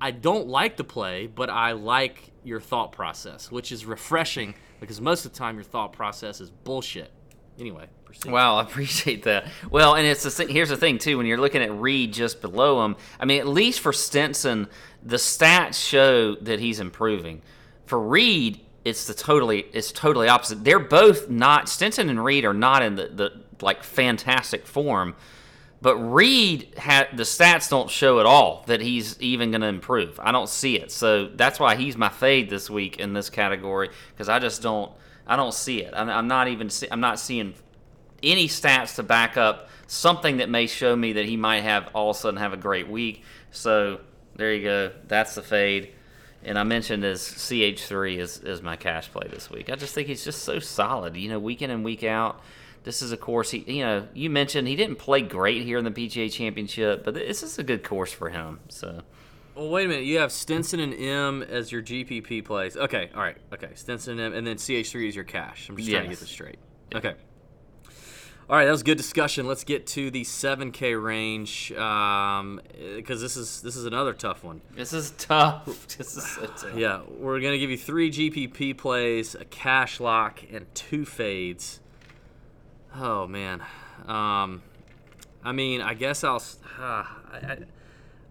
I don't like the play, but I like your thought process, which is refreshing because most of the time your thought process is bullshit. Anyway, proceed. Wow, I appreciate that. Well, and it's here's the thing too. When you're looking at Reed just below him, I mean, at least for Stenson, the stats show that he's improving. For Reed, it's the totally it's totally opposite. They're both not Stenson and Reed are not in the, the like fantastic form. But Reed had the stats don't show at all that he's even going to improve. I don't see it, so that's why he's my fade this week in this category because I just don't I don't see it. I'm, I'm not even see, I'm not seeing any stats to back up something that may show me that he might have all of a sudden have a great week. So there you go. That's the fade. And I mentioned as CH3 is, is my cash play this week. I just think he's just so solid. You know, week in and week out. This is a course he, you know, you mentioned he didn't play great here in the PGA Championship, but this is a good course for him. So. Well, wait a minute. You have Stenson and Im as your GPP plays. Okay, all right. Okay, Stenson and Im, and then CH3 is your cash. I'm just trying to get this straight. Okay. All right, that was good discussion. Let's get to the 7K range because um, this is this is another tough one. This is tough. This is so tough. Yeah, we're gonna give you three GPP plays, a cash lock, and two fades. Oh man, um, I mean, I guess I'll. Uh, I,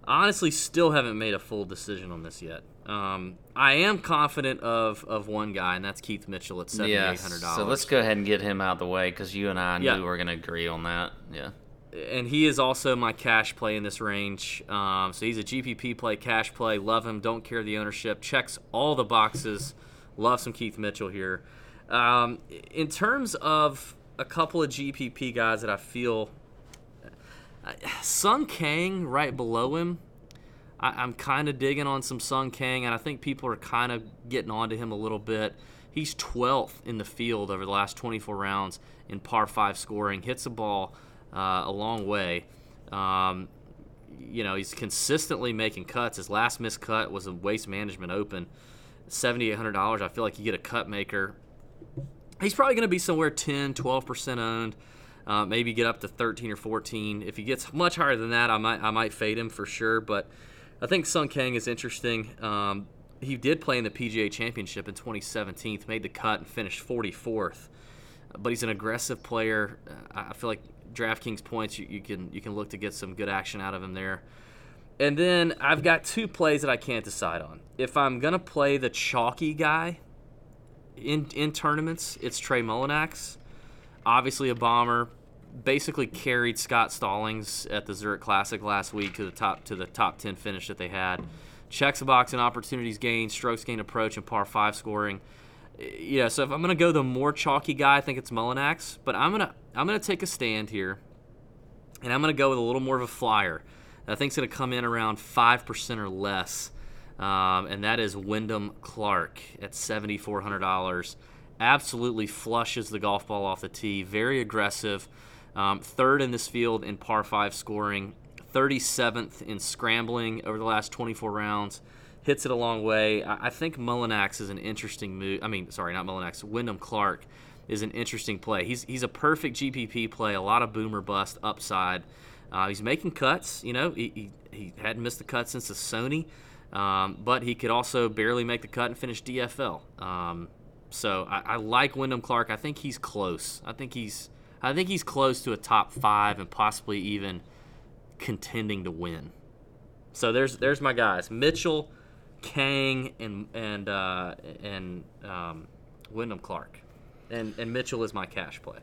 I honestly still haven't made a full decision on this yet. Um, I am confident of of one guy, and that's Keith Mitchell at seventy eight hundred dollars. So let's go ahead and get him out of the way because you and I knew yeah. we were going to agree on that. Yeah. And he is also my cash play in this range. Um, so he's a GPP play, cash play. Love him. Don't care the ownership. Checks all the boxes. Love some Keith Mitchell here. Um, in terms of a couple of GPP guys that I feel, Sung Kang right below him I, am kind of digging on some Sung Kang, and I think people are kind of getting onto him a little bit. He's 12th in the field over the last 24 rounds in par 5 scoring, hits the ball uh, a long way. Um, you know, he's consistently making cuts. His last missed cut was a Waste Management Open, $7,800. I feel like you get a cut maker. He's probably going to be somewhere 10, 12% owned. Uh, maybe get up to 13 or 14. If he gets much higher than that, I might I might fade him for sure. But I think Sung Kang is interesting. Um, he did play in the PGA Championship in 2017, made the cut and finished 44th. But he's an aggressive player. I feel like DraftKings points you, you can you can look to get some good action out of him there. And then I've got two plays that I can't decide on. If I'm gonna play the chalky guy in in tournaments, it's Trey Mullinax. Obviously a bomber, basically carried Scott Stallings at the Zurich Classic last week to the top to the top 10 finish that they had. Checks the box in opportunities gained, strokes gained approach, and par five scoring. Eh, yeah, so if I'm gonna go the more chalky guy, I think it's Mullinax. But I'm gonna I'm gonna take a stand here, and I'm gonna go with a little more of a flyer. I think it's gonna come in around five percent or less, um, and that is Wyndham Clark at seventy four hundred dollars. Absolutely flushes the golf ball off the tee. Very aggressive. Um, third in this field in par 5 scoring, 37th in scrambling over the last 24 rounds. Hits it a long way. I, I think Mullinax is an interesting move. I mean, sorry, not Mullinax. Wyndham Clark is an interesting play. He's, he's a perfect GPP play, a lot of boomer bust upside. Uh, he's making cuts. You know, he, he, he, hadn't missed the cut since the Sony, um, but he could also barely make the cut and finish DFL. Um, so I, I, like Wyndham Clark. I think he's close. I think he's I think he's close to a top five and possibly even contending to win. So there's there's my guys: Mitchell, Kang, and and uh, and um, Wyndham Clark, and and Mitchell is my cash play.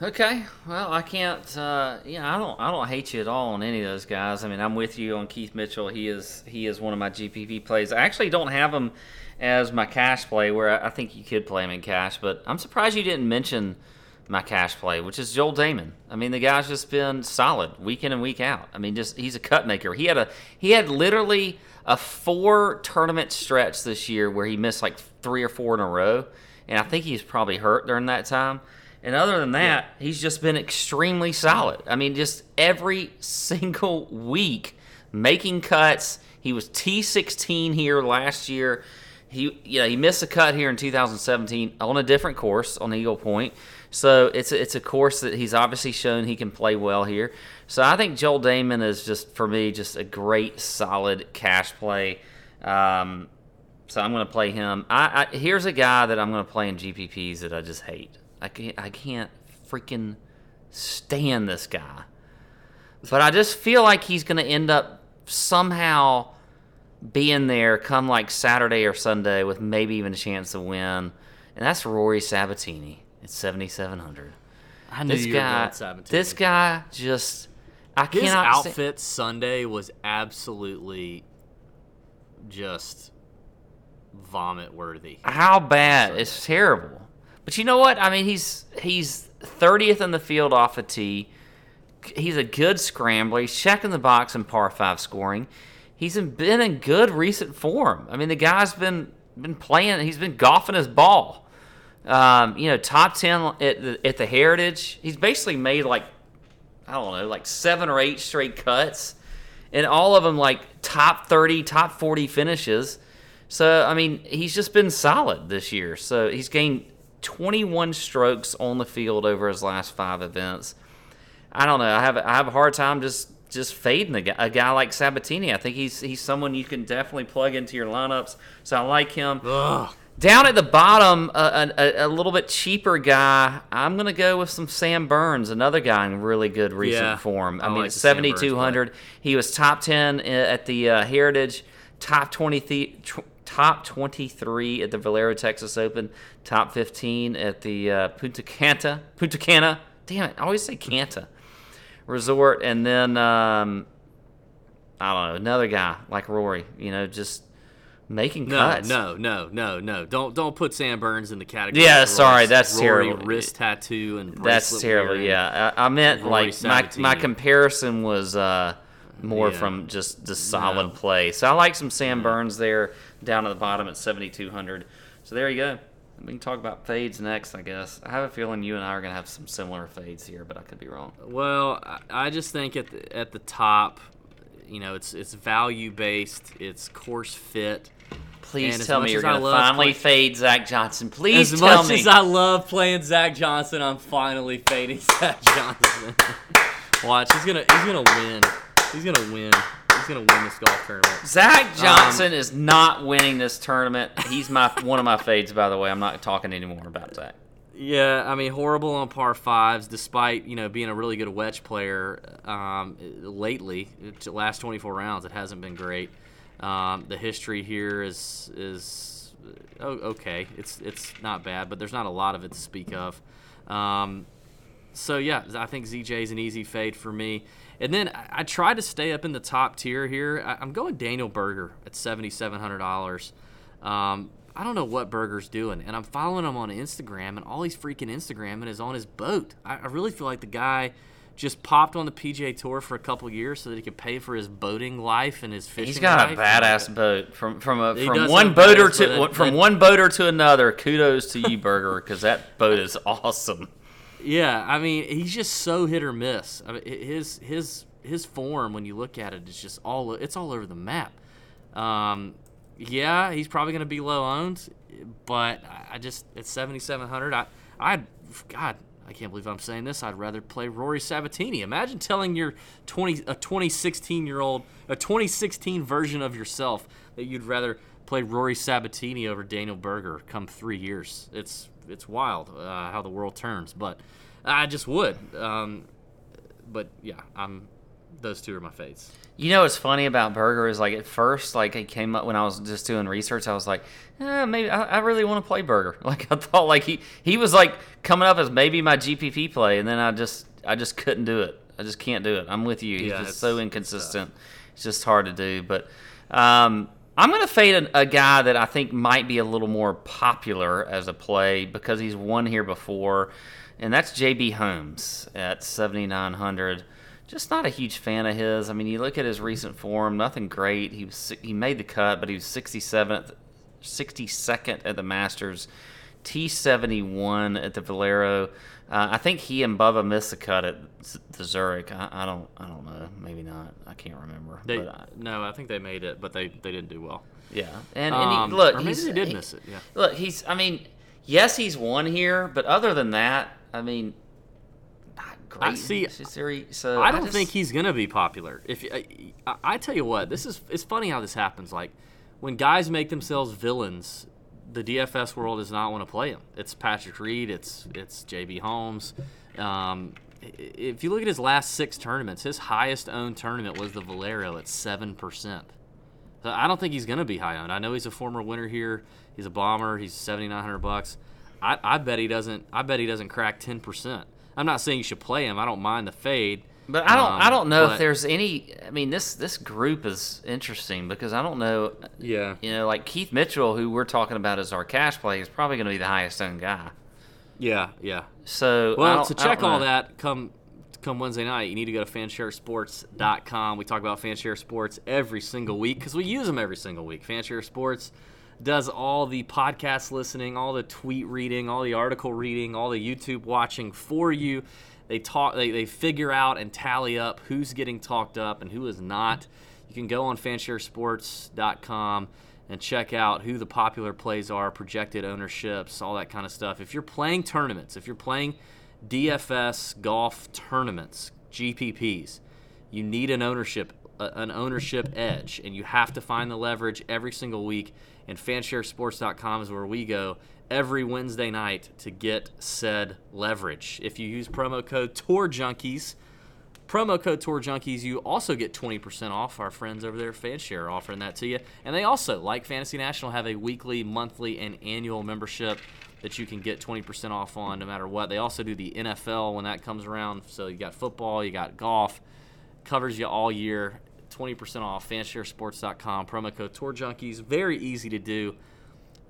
Okay, well, I can't. Uh, yeah, I don't. I don't hate you at all on any of those guys. I mean, I'm with you on Keith Mitchell. He is he is one of my GPP plays. I actually don't have him as my cash play, where I think you could play him in cash. But I'm surprised you didn't mention my cash play, which is Joel Dahmen. I mean, the guy's just been solid week in and week out. I mean, just he's a cut maker. He had a he had literally a four tournament stretch this year where he missed like three or four in a row, and I think he's probably hurt during that time. And other than that, he's just been extremely solid. I mean, just every single week making cuts. He was T16 here last year. He yeah, he missed a cut here in 2017 on a different course on Eagle Point. So it's a, it's a course that he's obviously shown he can play well here. So I think Joel Dahmen is just for me just a great solid cash play. Um, so I'm going to play him. I, I here's a guy that I'm going to play in GPPs that I just hate. I can't I can't freaking stand this guy. But I just feel like he's going to end up somehow being there come like Saturday or Sunday with maybe even a chance to win. And that's Rory Sabatini at 7700. I knew This you were guy going Sabatini. this guy just I His cannot outfit Sunday was absolutely just vomit worthy. How bad? It's terrible. But you know what? I mean, he's he's 30th in the field off a tee. He's a good scrambler. He's checking the box in par five scoring. He's been in good recent form. I mean, the guy's been been playing. He's been golfing his ball. Um, you know, top 10 at the, at the Heritage. He's basically made like I don't know, like seven or eight straight cuts, and all of them like top 30, top 40 finishes. So, I mean, he's just been solid this year. So, he's gained 21 strokes on the field over his last five events. I don't know. I have I have a hard time just just fading a guy, a guy like Sabatini. I think he's he's someone you can definitely plug into your lineups. So I like him. Ugh. Down at the bottom, a, a, a little bit cheaper guy. I'm gonna go with some Sam Burns, another guy in really good recent Yeah, form. I, I mean, like the Sam Burns 7,200. He was top 10 at the uh, Heritage, top 20, tw- top 23 at the Valero Texas Open, top 15 at the uh, Punta Cana. Punta Cana. Damn it, I always say Canta Resort, and then um, I don't know another guy like Rory. You know, just making No, cuts. no, no, no, no. Don't don't put Sam Burns in the category. Yeah, sorry, that's Rory terrible. Wrist tattoo and That's terrible. wearing. Yeah, I, I meant Rory like my my comparison was uh, more Yeah. from just the solid No. play. So I like some Sam Burns there down at the bottom at 7,200. So there you go. We can talk about fades next, I guess. I have a feeling you and I are gonna have some similar fades here, but I could be wrong. Well, I, just think at the, at the top, you know, it's it's value based, it's course fit. Please And tell me you're gonna finally play- fade Zach Johnson. Please as tell much as I love playing Zach Johnson, I'm finally fading Zach Johnson. Watch, he's gonna he's gonna win. He's gonna win. He's gonna win this golf tournament. Zach Johnson is not winning this tournament. He's my one of my fades, by the way. I'm not talking anymore about Zach. Yeah, I mean horrible on par fives, despite you know being a really good wedge player. Um, lately, the last 24 rounds, it hasn't been great. Um, the history here is is oh, okay. It's it's not bad, but there's not a lot of it to speak of. Um, so yeah, I think ZJ is an easy fade for me. And then I, I try to stay up in the top tier here. I, I'm going Daniel Berger at seventy seven hundred dollars. Um, I don't know what Berger's doing, and I'm following him on Instagram, and all he's freaking Instagramming is on his boat. I, I really feel like the guy just popped on the PGA Tour for a couple years so that he could pay for his boating life and his fishing. He's got a badass boat from from a, from one boater to from one boater to another. Kudos to you, Berger, because that boat is awesome. Yeah, I mean, he's just so hit or miss. I mean, his his his form when you look at it is just all it's all over the map. Um, yeah, he's probably going to be low owned, but I- just at 7700, I I God, I can't believe I'm saying this. I'd rather play Rory Sabatini. Imagine telling your 20 a 2016 year old a 2016 version of yourself that you'd rather play Rory Sabatini over Daniel Berger come 3 years. It's it's wild uh, how the world turns, but I just would. Um, but yeah, I'm those two are my fates. You know what's funny about Berger is like at first, like it came up when I was just doing research. I was like, eh, maybe I, I really want to play Berger. Like I thought, like he he was like coming up as maybe my GPP play, and then I just I just couldn't do it. I just can't do it. I'm with you. He's Yeah, just it's- so inconsistent. It's just hard to do. But um, I'm gonna fade a, a guy that I think might be a little more popular as a play because he's won here before, and that's JB Holmes at 7,900 just not a huge fan of his. I mean, you look at his recent form, nothing great. He was he made the cut, but he was 67th, 62nd at the Masters, T71 at the Valero. Uh, I think he and Bubba missed the cut at the Zurich. I, I don't. I don't know. Maybe not. I can't remember. They, but, uh, no, I think they made it, but they, they didn't do well. yeah, and, and Um, he, look, or maybe they did he- miss it. Yeah. Look, he's. I mean, yes, he's won here, but other than that, I mean, not great. see, so I don't just- think he's gonna be popular. If I, I, I tell you what, this is it's funny how this happens. Like when guys make themselves villains, the DFS world does not want to play him. It's Patrick Reed. It's it's JB Holmes. Um, if you look at his last six tournaments, his highest owned tournament was the Valero at seven percent. So I don't think he's gonna be high owned. I know he's a former winner here. He's a bomber. He's seventy nine hundred bucks. I, I bet he doesn't. I bet he doesn't crack ten percent. I'm not saying you should play him. I don't mind the fade. But I don't. I Um, don't know but- if there's any. I mean, this this group is interesting because I don't know. Yeah. You know, like Keith Mitchell, who we're talking about as our cash play, is probably going to be the highest owned guy. Yeah, yeah. So Well, to check all that, come come Wednesday night, you need to go to fansharesports.com. We talk about Fanshare Sports every single week because we use them every single week. Fanshare Sports does all the podcast listening, all the tweet reading, all the article reading, all the YouTube watching for you. They talk, they, they figure out and tally up who's getting talked up and who is not. You can go on fansharesports.com and check out who the popular plays are, projected ownerships, all that kind of stuff. If you're playing tournaments, if you're playing DFS golf tournaments, GPPs, you need an ownership a- an ownership edge, and you have to find the leverage every single week. And fansharesports.com is where we go every Wednesday night to get said leverage. If you use promo code Tour Junkies, promo code Tour Junkies, you also get 20% off. Our friends over there, at Fanshare, are offering that to you. And they also, like Fantasy National, have a weekly, monthly, and annual membership that you can get 20% off on no matter what. They also do the NFL when that comes around. So you got football, you got golf, covers you all year. 20% off, fansharesports.com, promo code Tour Junkies. Very easy to do.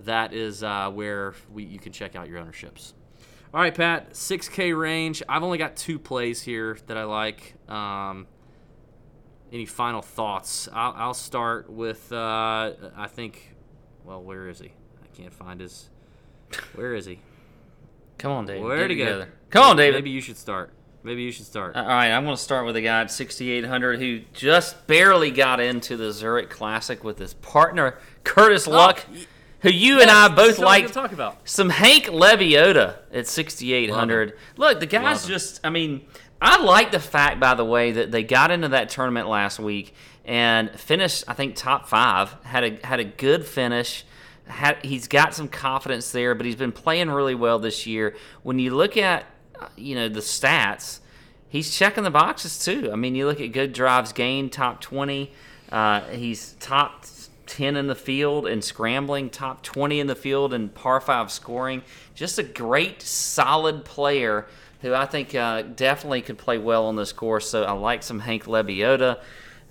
That is uh, where we, you can check out your ownerships. All right, Pat, 6K range. I've only got two plays here that I like. Um, any final thoughts? I'll, I'll start with, uh, I think, well, where is he? I can't find his. Where is he? Come on, David. Where to go? together. Come on, David. Maybe you should start. Maybe you should start. All right, I'm going to start with a guy at 6,800 who just barely got into the Zurich Classic with his partner Curtis oh, Luck, y- who you and I both that's what I was like. talk about. Some Hank Lebioda at 6,800. Look, the guy's just, I mean, I like the fact, by the way, that they got into that tournament last week and finished, I think, top five. Had a had a good finish. Had, he's got some confidence there, but he's been playing really well this year. When you look at, you know, the stats, he's checking the boxes too. I mean, you look at good drives gained, top 20. Uh, he's top 10 in the field and scrambling, top 20 in the field and par 5 scoring. Just a great, solid player who I think uh, definitely could play well on this course. So I like some Hank Lebioda.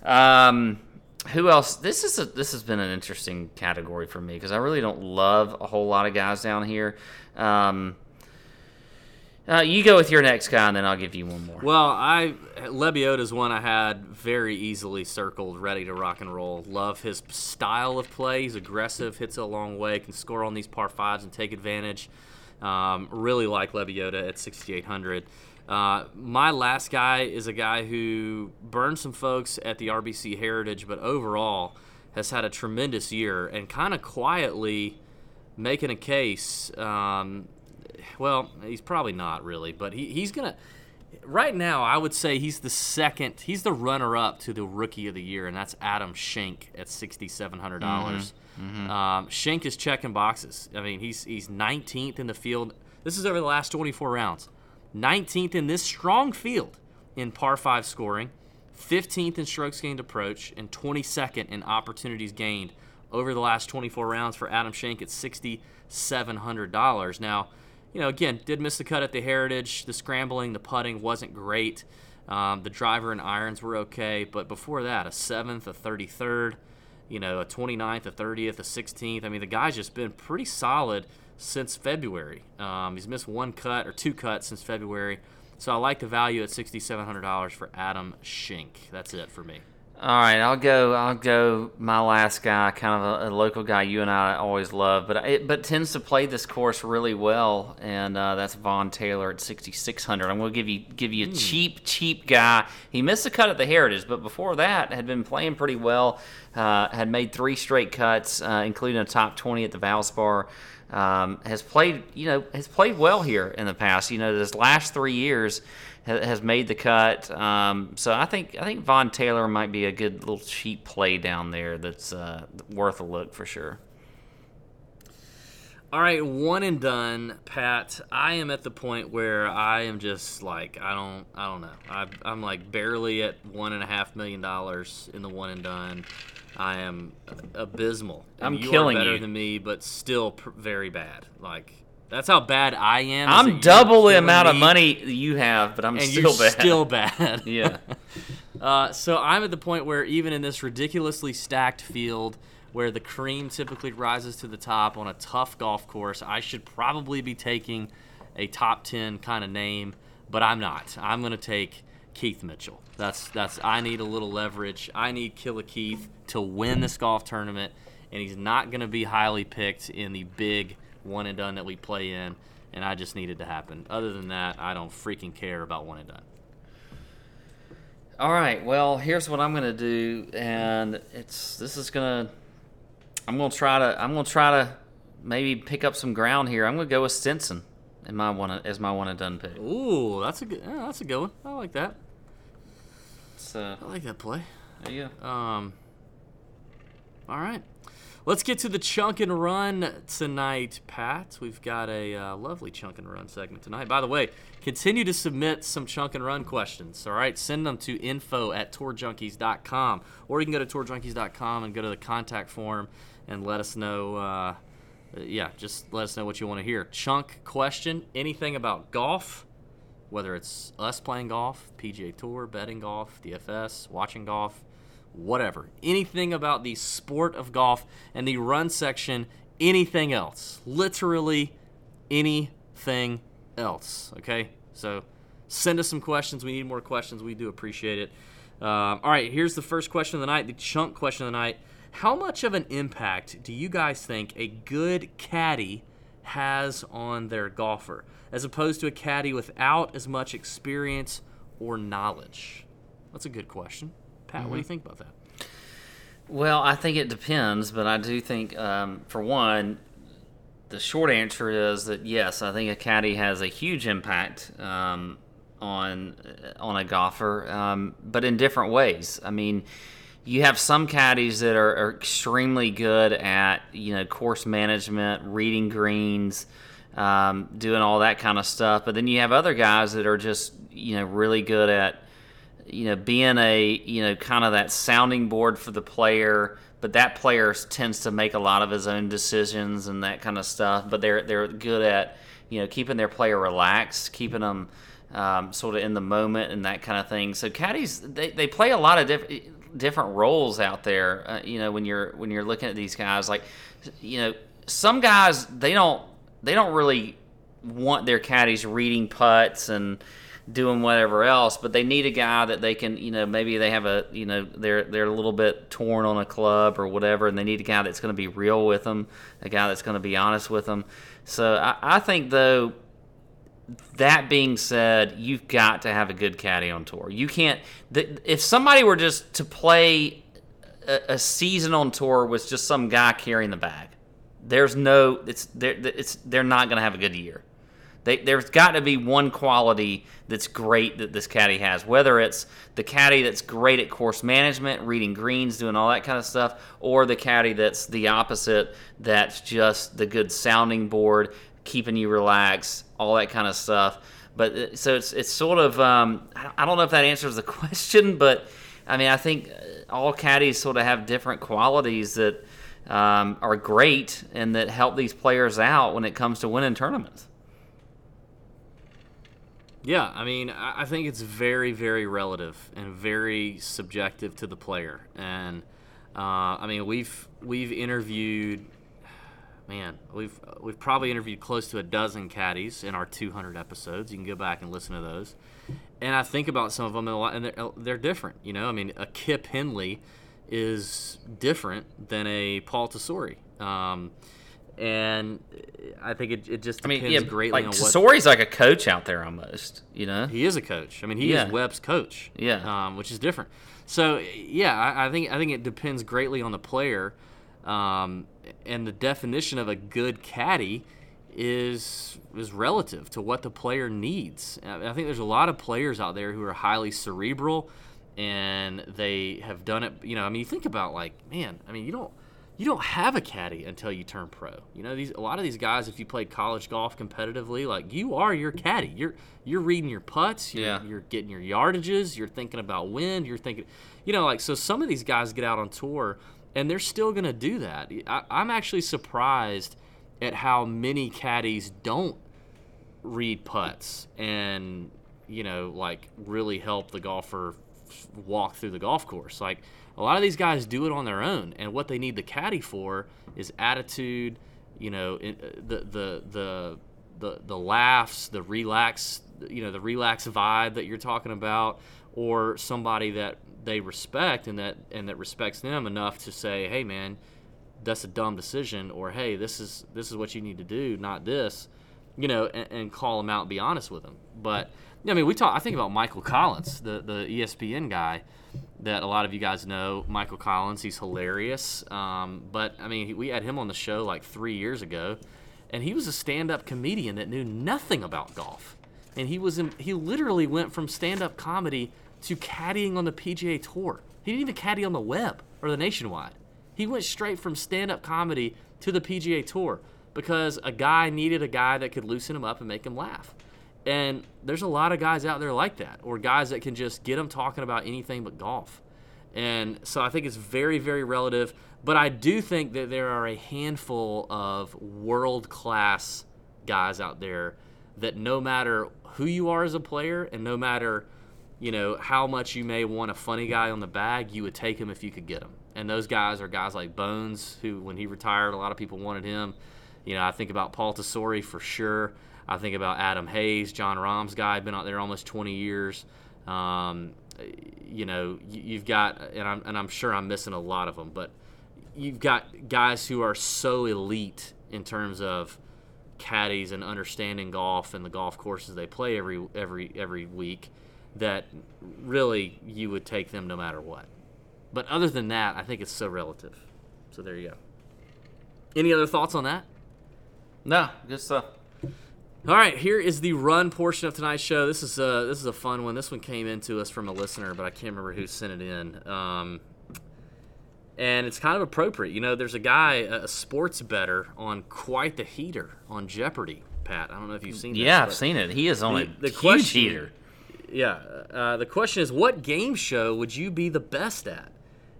Um, who else? This is a, this has been an interesting category for me because I really don't love a whole lot of guys down here. Um, uh, you go with your next guy, and then I'll give you one more. Well, I Lebioda's one I had very easily circled, ready to rock and roll. Love his style of play. He's aggressive, hits it a long way, can score on these par fives and take advantage. Um, really like Lebiota at 6,800. Uh, my last guy is a guy who burned some folks at the RBC Heritage, but overall has had a tremendous year and kind of quietly making a case. Um, well, he's probably not really, but he, he's gonna. Right now, I would say he's the second. He's the runner-up to the Rookie of the Year, and that's Adam Schenk at sixty-seven hundred dollars. Um, Schenk is checking boxes. I mean, he's he's 19th in the field. This is over the last 24 rounds. 19th in this strong field in par five scoring, 15th in strokes gained approach, and 22nd in opportunities gained over the last 24 rounds for Adam Schenk at $6,700. Now, you know, again, did miss the cut at the Heritage. The scrambling, the putting wasn't great. Um, the driver and irons were okay, but before that, a seventh, a 33rd, you know, a 29th, a 30th, a 16th. I mean, the guy's just been pretty solid since February. Um, he's missed one cut or two cuts since February. So I like the value at $6,700 for Adam Schenk. That's it for me. All right, I'll go. I'll go. My last guy, kind of a, a local guy you and I always love, but it but tends to play this course really well, and uh, that's Vaughn Taylor at 6600. I'm going to give you give you a cheap cheap guy. He missed a cut at the Heritage, but before that had been playing pretty well. Uh, had made three straight cuts, uh, including a top 20 at the Valspar. Um, has played, you know, has played well here in the past. You know, this last three years has made the cut. Um, so I think I think Vaughn Taylor might be a good little cheap play down there. That's uh, worth a look for sure. All right, one and done, Pat. I am at the point where I am just like I don't I don't know. I, I'm like barely at one and a half million dollars in the one and done. I am abysmal. I'm you killing are better you. than me, but still pr- very bad. Like that's how bad I am. I'm double the amount of money you have, but I'm and still you're bad. still bad. yeah. Uh, so I'm at the point where even in this ridiculously stacked field, where the cream typically rises to the top on a tough golf course, I should probably be taking a top ten kind of name, but I'm not. I'm going to take Keith Mitchell. That's that's. I need a little leverage. I need Killer Keith to win this golf tournament, and he's not going to be highly picked in the big one and done that we play in. And I just need it to happen. Other than that, I don't freaking care about one and done. All right. Well, here's what I'm gonna do, and it's this is gonna. I'm gonna try to. I'm gonna try to maybe pick up some ground here. I'm gonna go with Stenson in my one as my one and done pick. Ooh, that's a good. Yeah, that's a good one. I like that. So I like that play. there you go. Um. All right, let's get to the chunk and run tonight, Pat. We've got a uh, lovely chunk and run segment tonight. By the way, continue to submit some chunk and run questions. All right, send them to info at tourjunkies.com, or you can go to tourjunkies.com and go to the contact form and let us know. Uh, yeah, just let us know what you want to hear. Chunk question: anything about golf? whether it's us playing golf, PGA Tour, betting golf, DFS, watching golf, whatever. Anything about the sport of golf and the run section, anything else. Literally anything else. Okay? So send us some questions. We need more questions. We do appreciate it. Um, all right, here's the first question of the night, the chunk question of the night. How much of an impact do you guys think a good caddy has on their golfer, as opposed to a caddy without as much experience or knowledge? That's a good question. Pat, what do you think about that? Well, I think it depends, but I do think, um, for one, the short answer is that yes, I think a caddy has a huge impact um, on on a golfer, um, but in different ways. I mean, you have some caddies that are, are extremely good at you know course management, reading greens, um, doing all that kind of stuff, but then you have other guys that are just you know really good at you know, being a, you know, kind of that sounding board for the player, but that player tends to make a lot of his own decisions and that kind of stuff. But they're they're good at, you know, keeping their player relaxed, keeping them um, sort of in the moment and that kind of thing. So caddies, they, they play a lot of different different roles out there. Uh, you know, when you're when you're looking at these guys, like, you know, some guys they don't they don't really want their caddies reading putts and doing whatever else, but they need a guy that they can, you know, maybe they have a, you know, they're they're a little bit torn on a club or whatever, and they need a guy that's going to be real with them, a guy that's going to be honest with them. So I, I think though. That being said, you've got to have a good caddy on tour. You can't. If somebody were just to play a, a season on tour with just some guy carrying the bag, there's no. It's they're it's they're not going to have a good year. They, there's got to be one quality that's great that this caddy has, whether it's the caddy that's great at course management, reading greens, doing all that kind of stuff, or the caddy that's the opposite, that's just the good sounding board, keeping you relaxed, all that kind of stuff. But uh, so it's it's sort of um, I don't know if that answers the question, but I mean I think uh, all caddies sort of have different qualities that um, are great and that help these players out when it comes to winning tournaments. Yeah, I mean, I think it's very, very relative and very subjective to the player. And uh, I mean, we've we've interviewed man, we've we've probably interviewed close to a dozen caddies in our 200 episodes. You can go back and listen to those. And I think about some of them, a lot, and they're, they're different. You know, I mean, a Kip Henley is different than a Paul Tesori. Um, and I think it, it just I depends mean, yeah, greatly like on what Tesori's like a coach out there almost. You know? he is a coach. I mean, he Yeah. is Webb's coach. Yeah. um, which is different. So yeah, I, I think I think it depends greatly on the player, um, and the definition of a good caddy is is relative to what the player needs. I I think there's a lot of players out there who are highly cerebral, and they have done it. You know, I mean, you think about like, man, I mean, you don't you don't have a caddy until you turn pro. You know, these a lot of these guys, if you played college golf competitively, like you are your caddy. You're you're reading your putts. You're, Yeah. you're getting your yardages. You're thinking about wind. You're thinking, you know, like so. Some of these guys get out on tour, and they're still gonna do that. I, I'm actually surprised at how many caddies don't read putts and you know like really help the golfer f- walk through the golf course like a lot of these guys do it on their own and what they need the caddy for is attitude you know uh, the the the the, the laughs the relax you know the relax vibe that you're talking about or somebody that they respect and that and that respects them enough to say hey man that's a dumb decision or hey this is this is what you need to do not this you know and, and call them out and be honest with them but i mean we talk i think about michael collins the the espn guy that a lot of you guys know. Michael collins he's hilarious. Um, but i mean we had him on the show like three years ago and he was a stand-up comedian that knew nothing about golf. And he was in, he literally went from stand-up comedy to caddying on the pga tour. He didn't even caddy on the web or the nationwide. He went straight from stand-up comedy to the PGA Tour because a guy needed a guy that could loosen him up and make him laugh. And there's a lot of guys out there like that, or guys that can just get them talking about anything but golf. And so I think it's very, very relative. But I do think that there are a handful of world class guys out there that no matter who you are as a player and no matter you know how much you may want a funny guy on the bag, you would take him if you could get him. And those guys are guys like Bones, who when he retired, a lot of people wanted him. You know, I think about Paul Tesori for sure. I think about Adam Hayes, Jon Rahm's guy, been out there almost 20 years. Um, you know, you- you've got, and I'm, and I'm sure I'm missing a lot of them, but you've got guys who are so elite in terms of caddies and understanding golf and the golf courses they play every every every week that really you would take them no matter what. But other than that, I think it's so relative. So there you go. Any other thoughts on that? No, good stuff. All right, here is the run portion of tonight's show. This is a this is a fun one. This one came into us from a listener, but I can't remember who sent it in. Um, and it's kind of appropriate. You know, there's a guy, a sports better, on quite the heater on Jeopardy. Pat, I don't know if you've seen. this, Yeah, I've seen it. He is on The- a the huge question- heater. Yeah. Uh, the question is, what game show would you be the best at,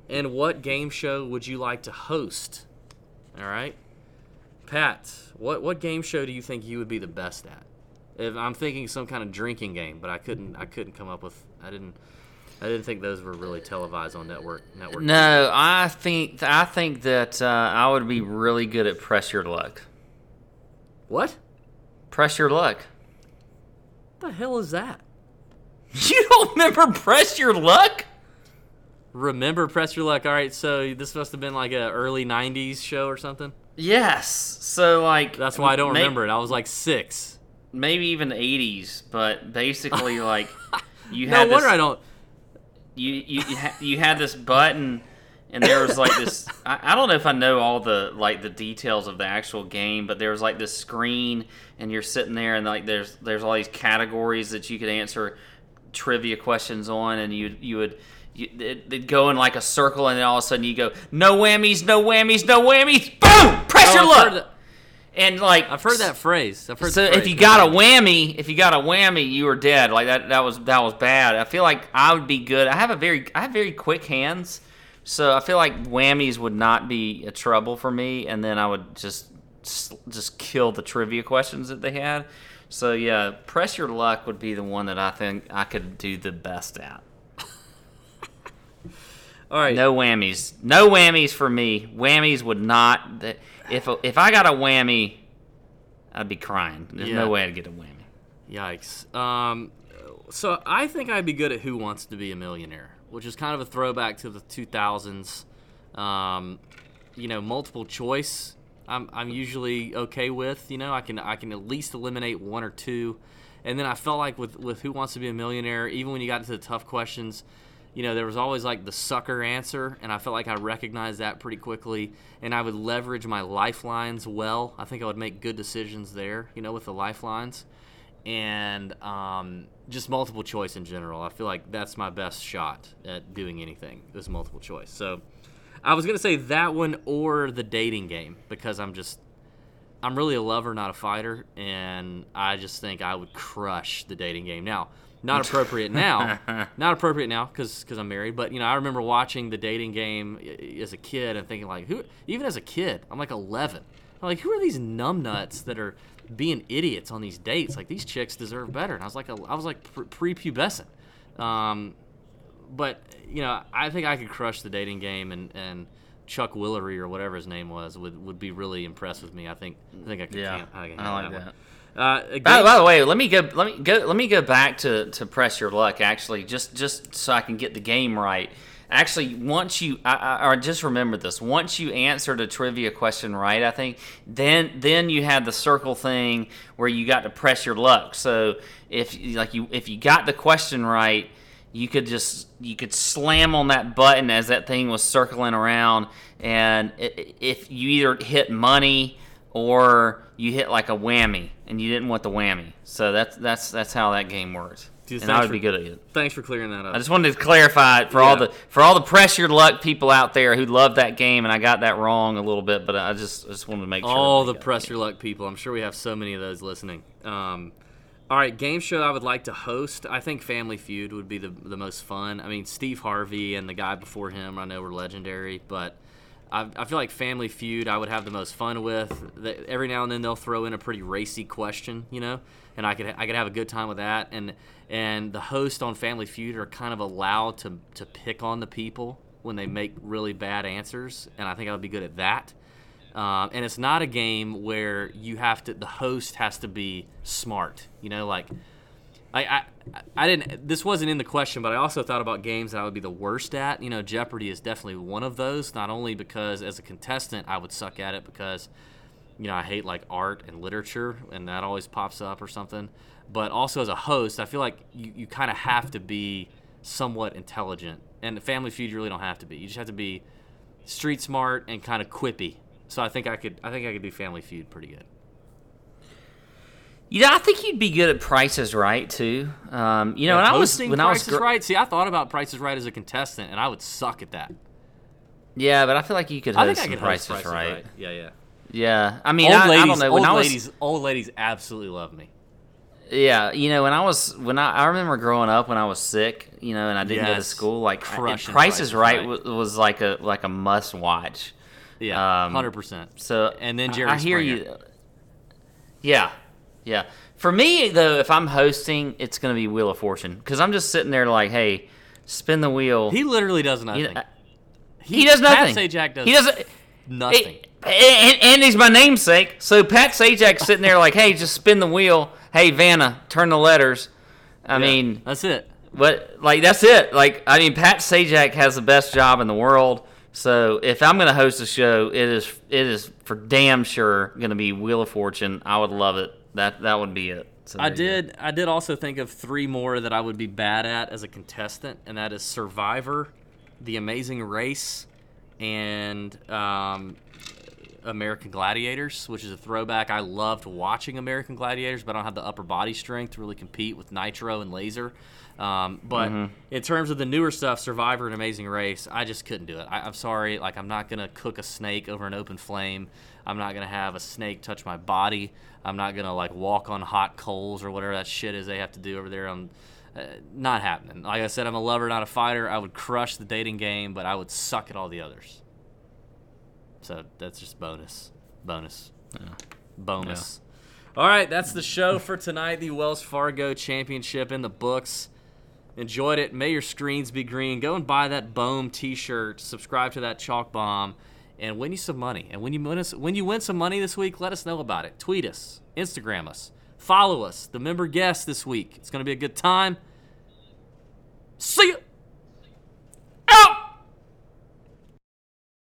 and what game show would you like to host? All right, Pat. What what game show do you think you would be the best at? If I'm thinking some kind of drinking game, but I couldn't I couldn't come up with I didn't I didn't think those were really televised on network network. No, I think I think that uh, I would be really good at press your luck. What Press your luck. the hell is that? You don't remember press your luck? Remember Press Your Luck? All right, so this must have been like a early '90s show or something. Yes. So like That's why I don't may- remember it. I was like six. Maybe even 80s, but basically like you had. No wonder this, I don't. you you you, ha- you had this button and there was like this I, I don't know if I know all the like the details of the actual game, but there was like this screen and you're sitting there and like there's there's all these categories that you could answer trivia questions on and you you would you, it'd go in like a circle and then all of a sudden you go no whammies, no whammies, no whammies, boom, press Oh, your luck. and like I've heard that phrase. I've heard. so if you got a whammy, if you got a whammy, you were dead. Like that that was that was bad. I feel like I would be good. I have a very I have very quick hands. So I feel like whammies would not be a trouble for me and then I would just just kill the trivia questions that they had. So yeah, press your luck would be the one that I think I could do the best at. All right. No whammies. No whammies for me. Whammies would not. If if I got a whammy, I'd be crying. There's Yeah. no way I'd get a whammy. Yikes. Um, so I think I'd be good at Who Wants to Be a Millionaire, which is kind of a throwback to the 2000s. Um, you know, multiple choice. I'm, I'm usually okay with. You know, I can I can at least eliminate one or two, and then I felt like with with Who Wants to Be a Millionaire, even when you got to the tough questions, you know, there was always like the sucker answer, and I felt like I recognized that pretty quickly, and I would leverage my lifelines well. I think I would make good decisions there, you know, with the lifelines, and um, just multiple choice in general. I feel like that's my best shot at doing anything. Is multiple choice. So I was gonna say that one or the dating game because I'm just I'm really a lover, not a fighter, and I just think I would crush the dating game. Now, not appropriate now, not appropriate now because I'm married. But you know, I remember watching the dating game as a kid and thinking like, who? Even as a kid, I'm like 11. I'm like, who are these numbnuts that are being idiots on these dates? Like these chicks deserve better. And I was like, a, I was like pre- prepubescent. Um, but you know, I think I could crush the dating game, and, and Chuck Willery or whatever his name was would, would be really impressed with me. I think I think I could. Yeah, can- I, I like one. Uh, a By, by the way, let me go. Let me go. Let me go back to, to press your luck. Actually, just just so I can get the game right. Actually, once you, I, I, or just remember this. Once you answered a trivia question right, I think then then you had the circle thing where you got to press your luck. So if like you if you got the question right, you could just you could slam on that button as that thing was circling around, and i- i- if you either hit money or you hit like a whammy, and you didn't want the whammy. So that's that's that's how that game works. Dude, and I would be good at it. Thanks for clearing that up. I just wanted to clarify it for all the for all the press your luck people out there who love that game, and I got that wrong a little bit, but I just I just wanted to make sure. all the got press it. your luck people. I'm sure we have so many of those listening. Um, all right, game show I would like to host. I think Family Feud would be the the most fun. I mean, Steve Harvey and the guy before him, I know were legendary, but I, I feel like Family Feud I would have the most fun with. The, every now and then they'll throw in a pretty racy question, you know, and I could I could have a good time with that. And and the host on Family Feud are kind of allowed to to pick on the people when they make really bad answers, and I think I would be good at that. Um, and it's not a game where you have to. The host has to be smart. You know, like I, I, I didn't. This wasn't in the question, but I also thought about games that I would be the worst at. You know, Jeopardy is definitely one of those. Not only because as a contestant I would suck at it because, you know, I hate like art and literature, and that always pops up or something. But also as a host, I feel like you, you kind of have to be somewhat intelligent. And Family Feud, you really don't have to be. You just have to be street smart and kind of quippy. So I think I could. I think I could do Family Feud pretty good. Yeah, I think you'd be good at Prices Right too. Um, you know, when I was when I was Price gr- Right. See, I thought about Prices Right as a contestant, and I would suck at that. yeah, but I feel like you could I host think I could Prices host Price right. Right. Yeah, yeah. Yeah, I mean, old I, ladies, I don't know when old I was ladies, old ladies absolutely love me. Yeah, you know, when I was when I, I remember growing up when I was sick, you know, and I didn't go to school, like I- Price Price is Right, Right. Was, was like a like a must watch. Yeah, Um, hundred percent. So And then I- Jerry I, hear you. Yeah, yeah. For me though, if I'm hosting, it's gonna be Wheel of Fortune because I'm just sitting there like, hey, spin the wheel. He literally does nothing. Know, he does nothing. Pat Sajak does He doesn't. nothing. And, and he's my namesake. So Pat Sajak's sitting there like, hey, just spin the wheel. Hey, Vanna, turn the letters. I Yeah, mean, that's it. but like that's it. Like I mean, Pat Sajak has the best job in the world. So if I'm going to host a show, it is it is for damn sure going to be Wheel of Fortune. I would love it. That that would be it. So I there you go. did. I did also think of three more that I would be bad at as a contestant, and that is Survivor, The Amazing Race, and um, American Gladiators, which is a throwback. I loved watching American Gladiators, but I don't have the upper body strength to really compete with Nitro and Laser. Um, but Mm-hmm. in terms of the newer stuff, Survivor and Amazing Race, I just couldn't do it. I, I'm sorry. Like, I'm not going to cook a snake over an open flame. I'm not going to have a snake touch my body. I'm not going to, like, walk on hot coals or whatever that shit is they have to do over there on. Uh, not happening. Like I said, I'm a lover, not a fighter. I would crush the dating game, but I would suck at all the others. So that's just bonus. Bonus. yeah. Bonus. All right, that's the show for tonight. The Wells Fargo Championship in the books. Enjoyed it. May your screens be green. Go and buy that Bohm T-shirt. Subscribe to that Chalk Bomb, and win you some money. And when you win us, when you win some money this week, let us know about it. Tweet us, Instagram us, follow us. The member guest this week. It's going to be a good time. See ya. Out.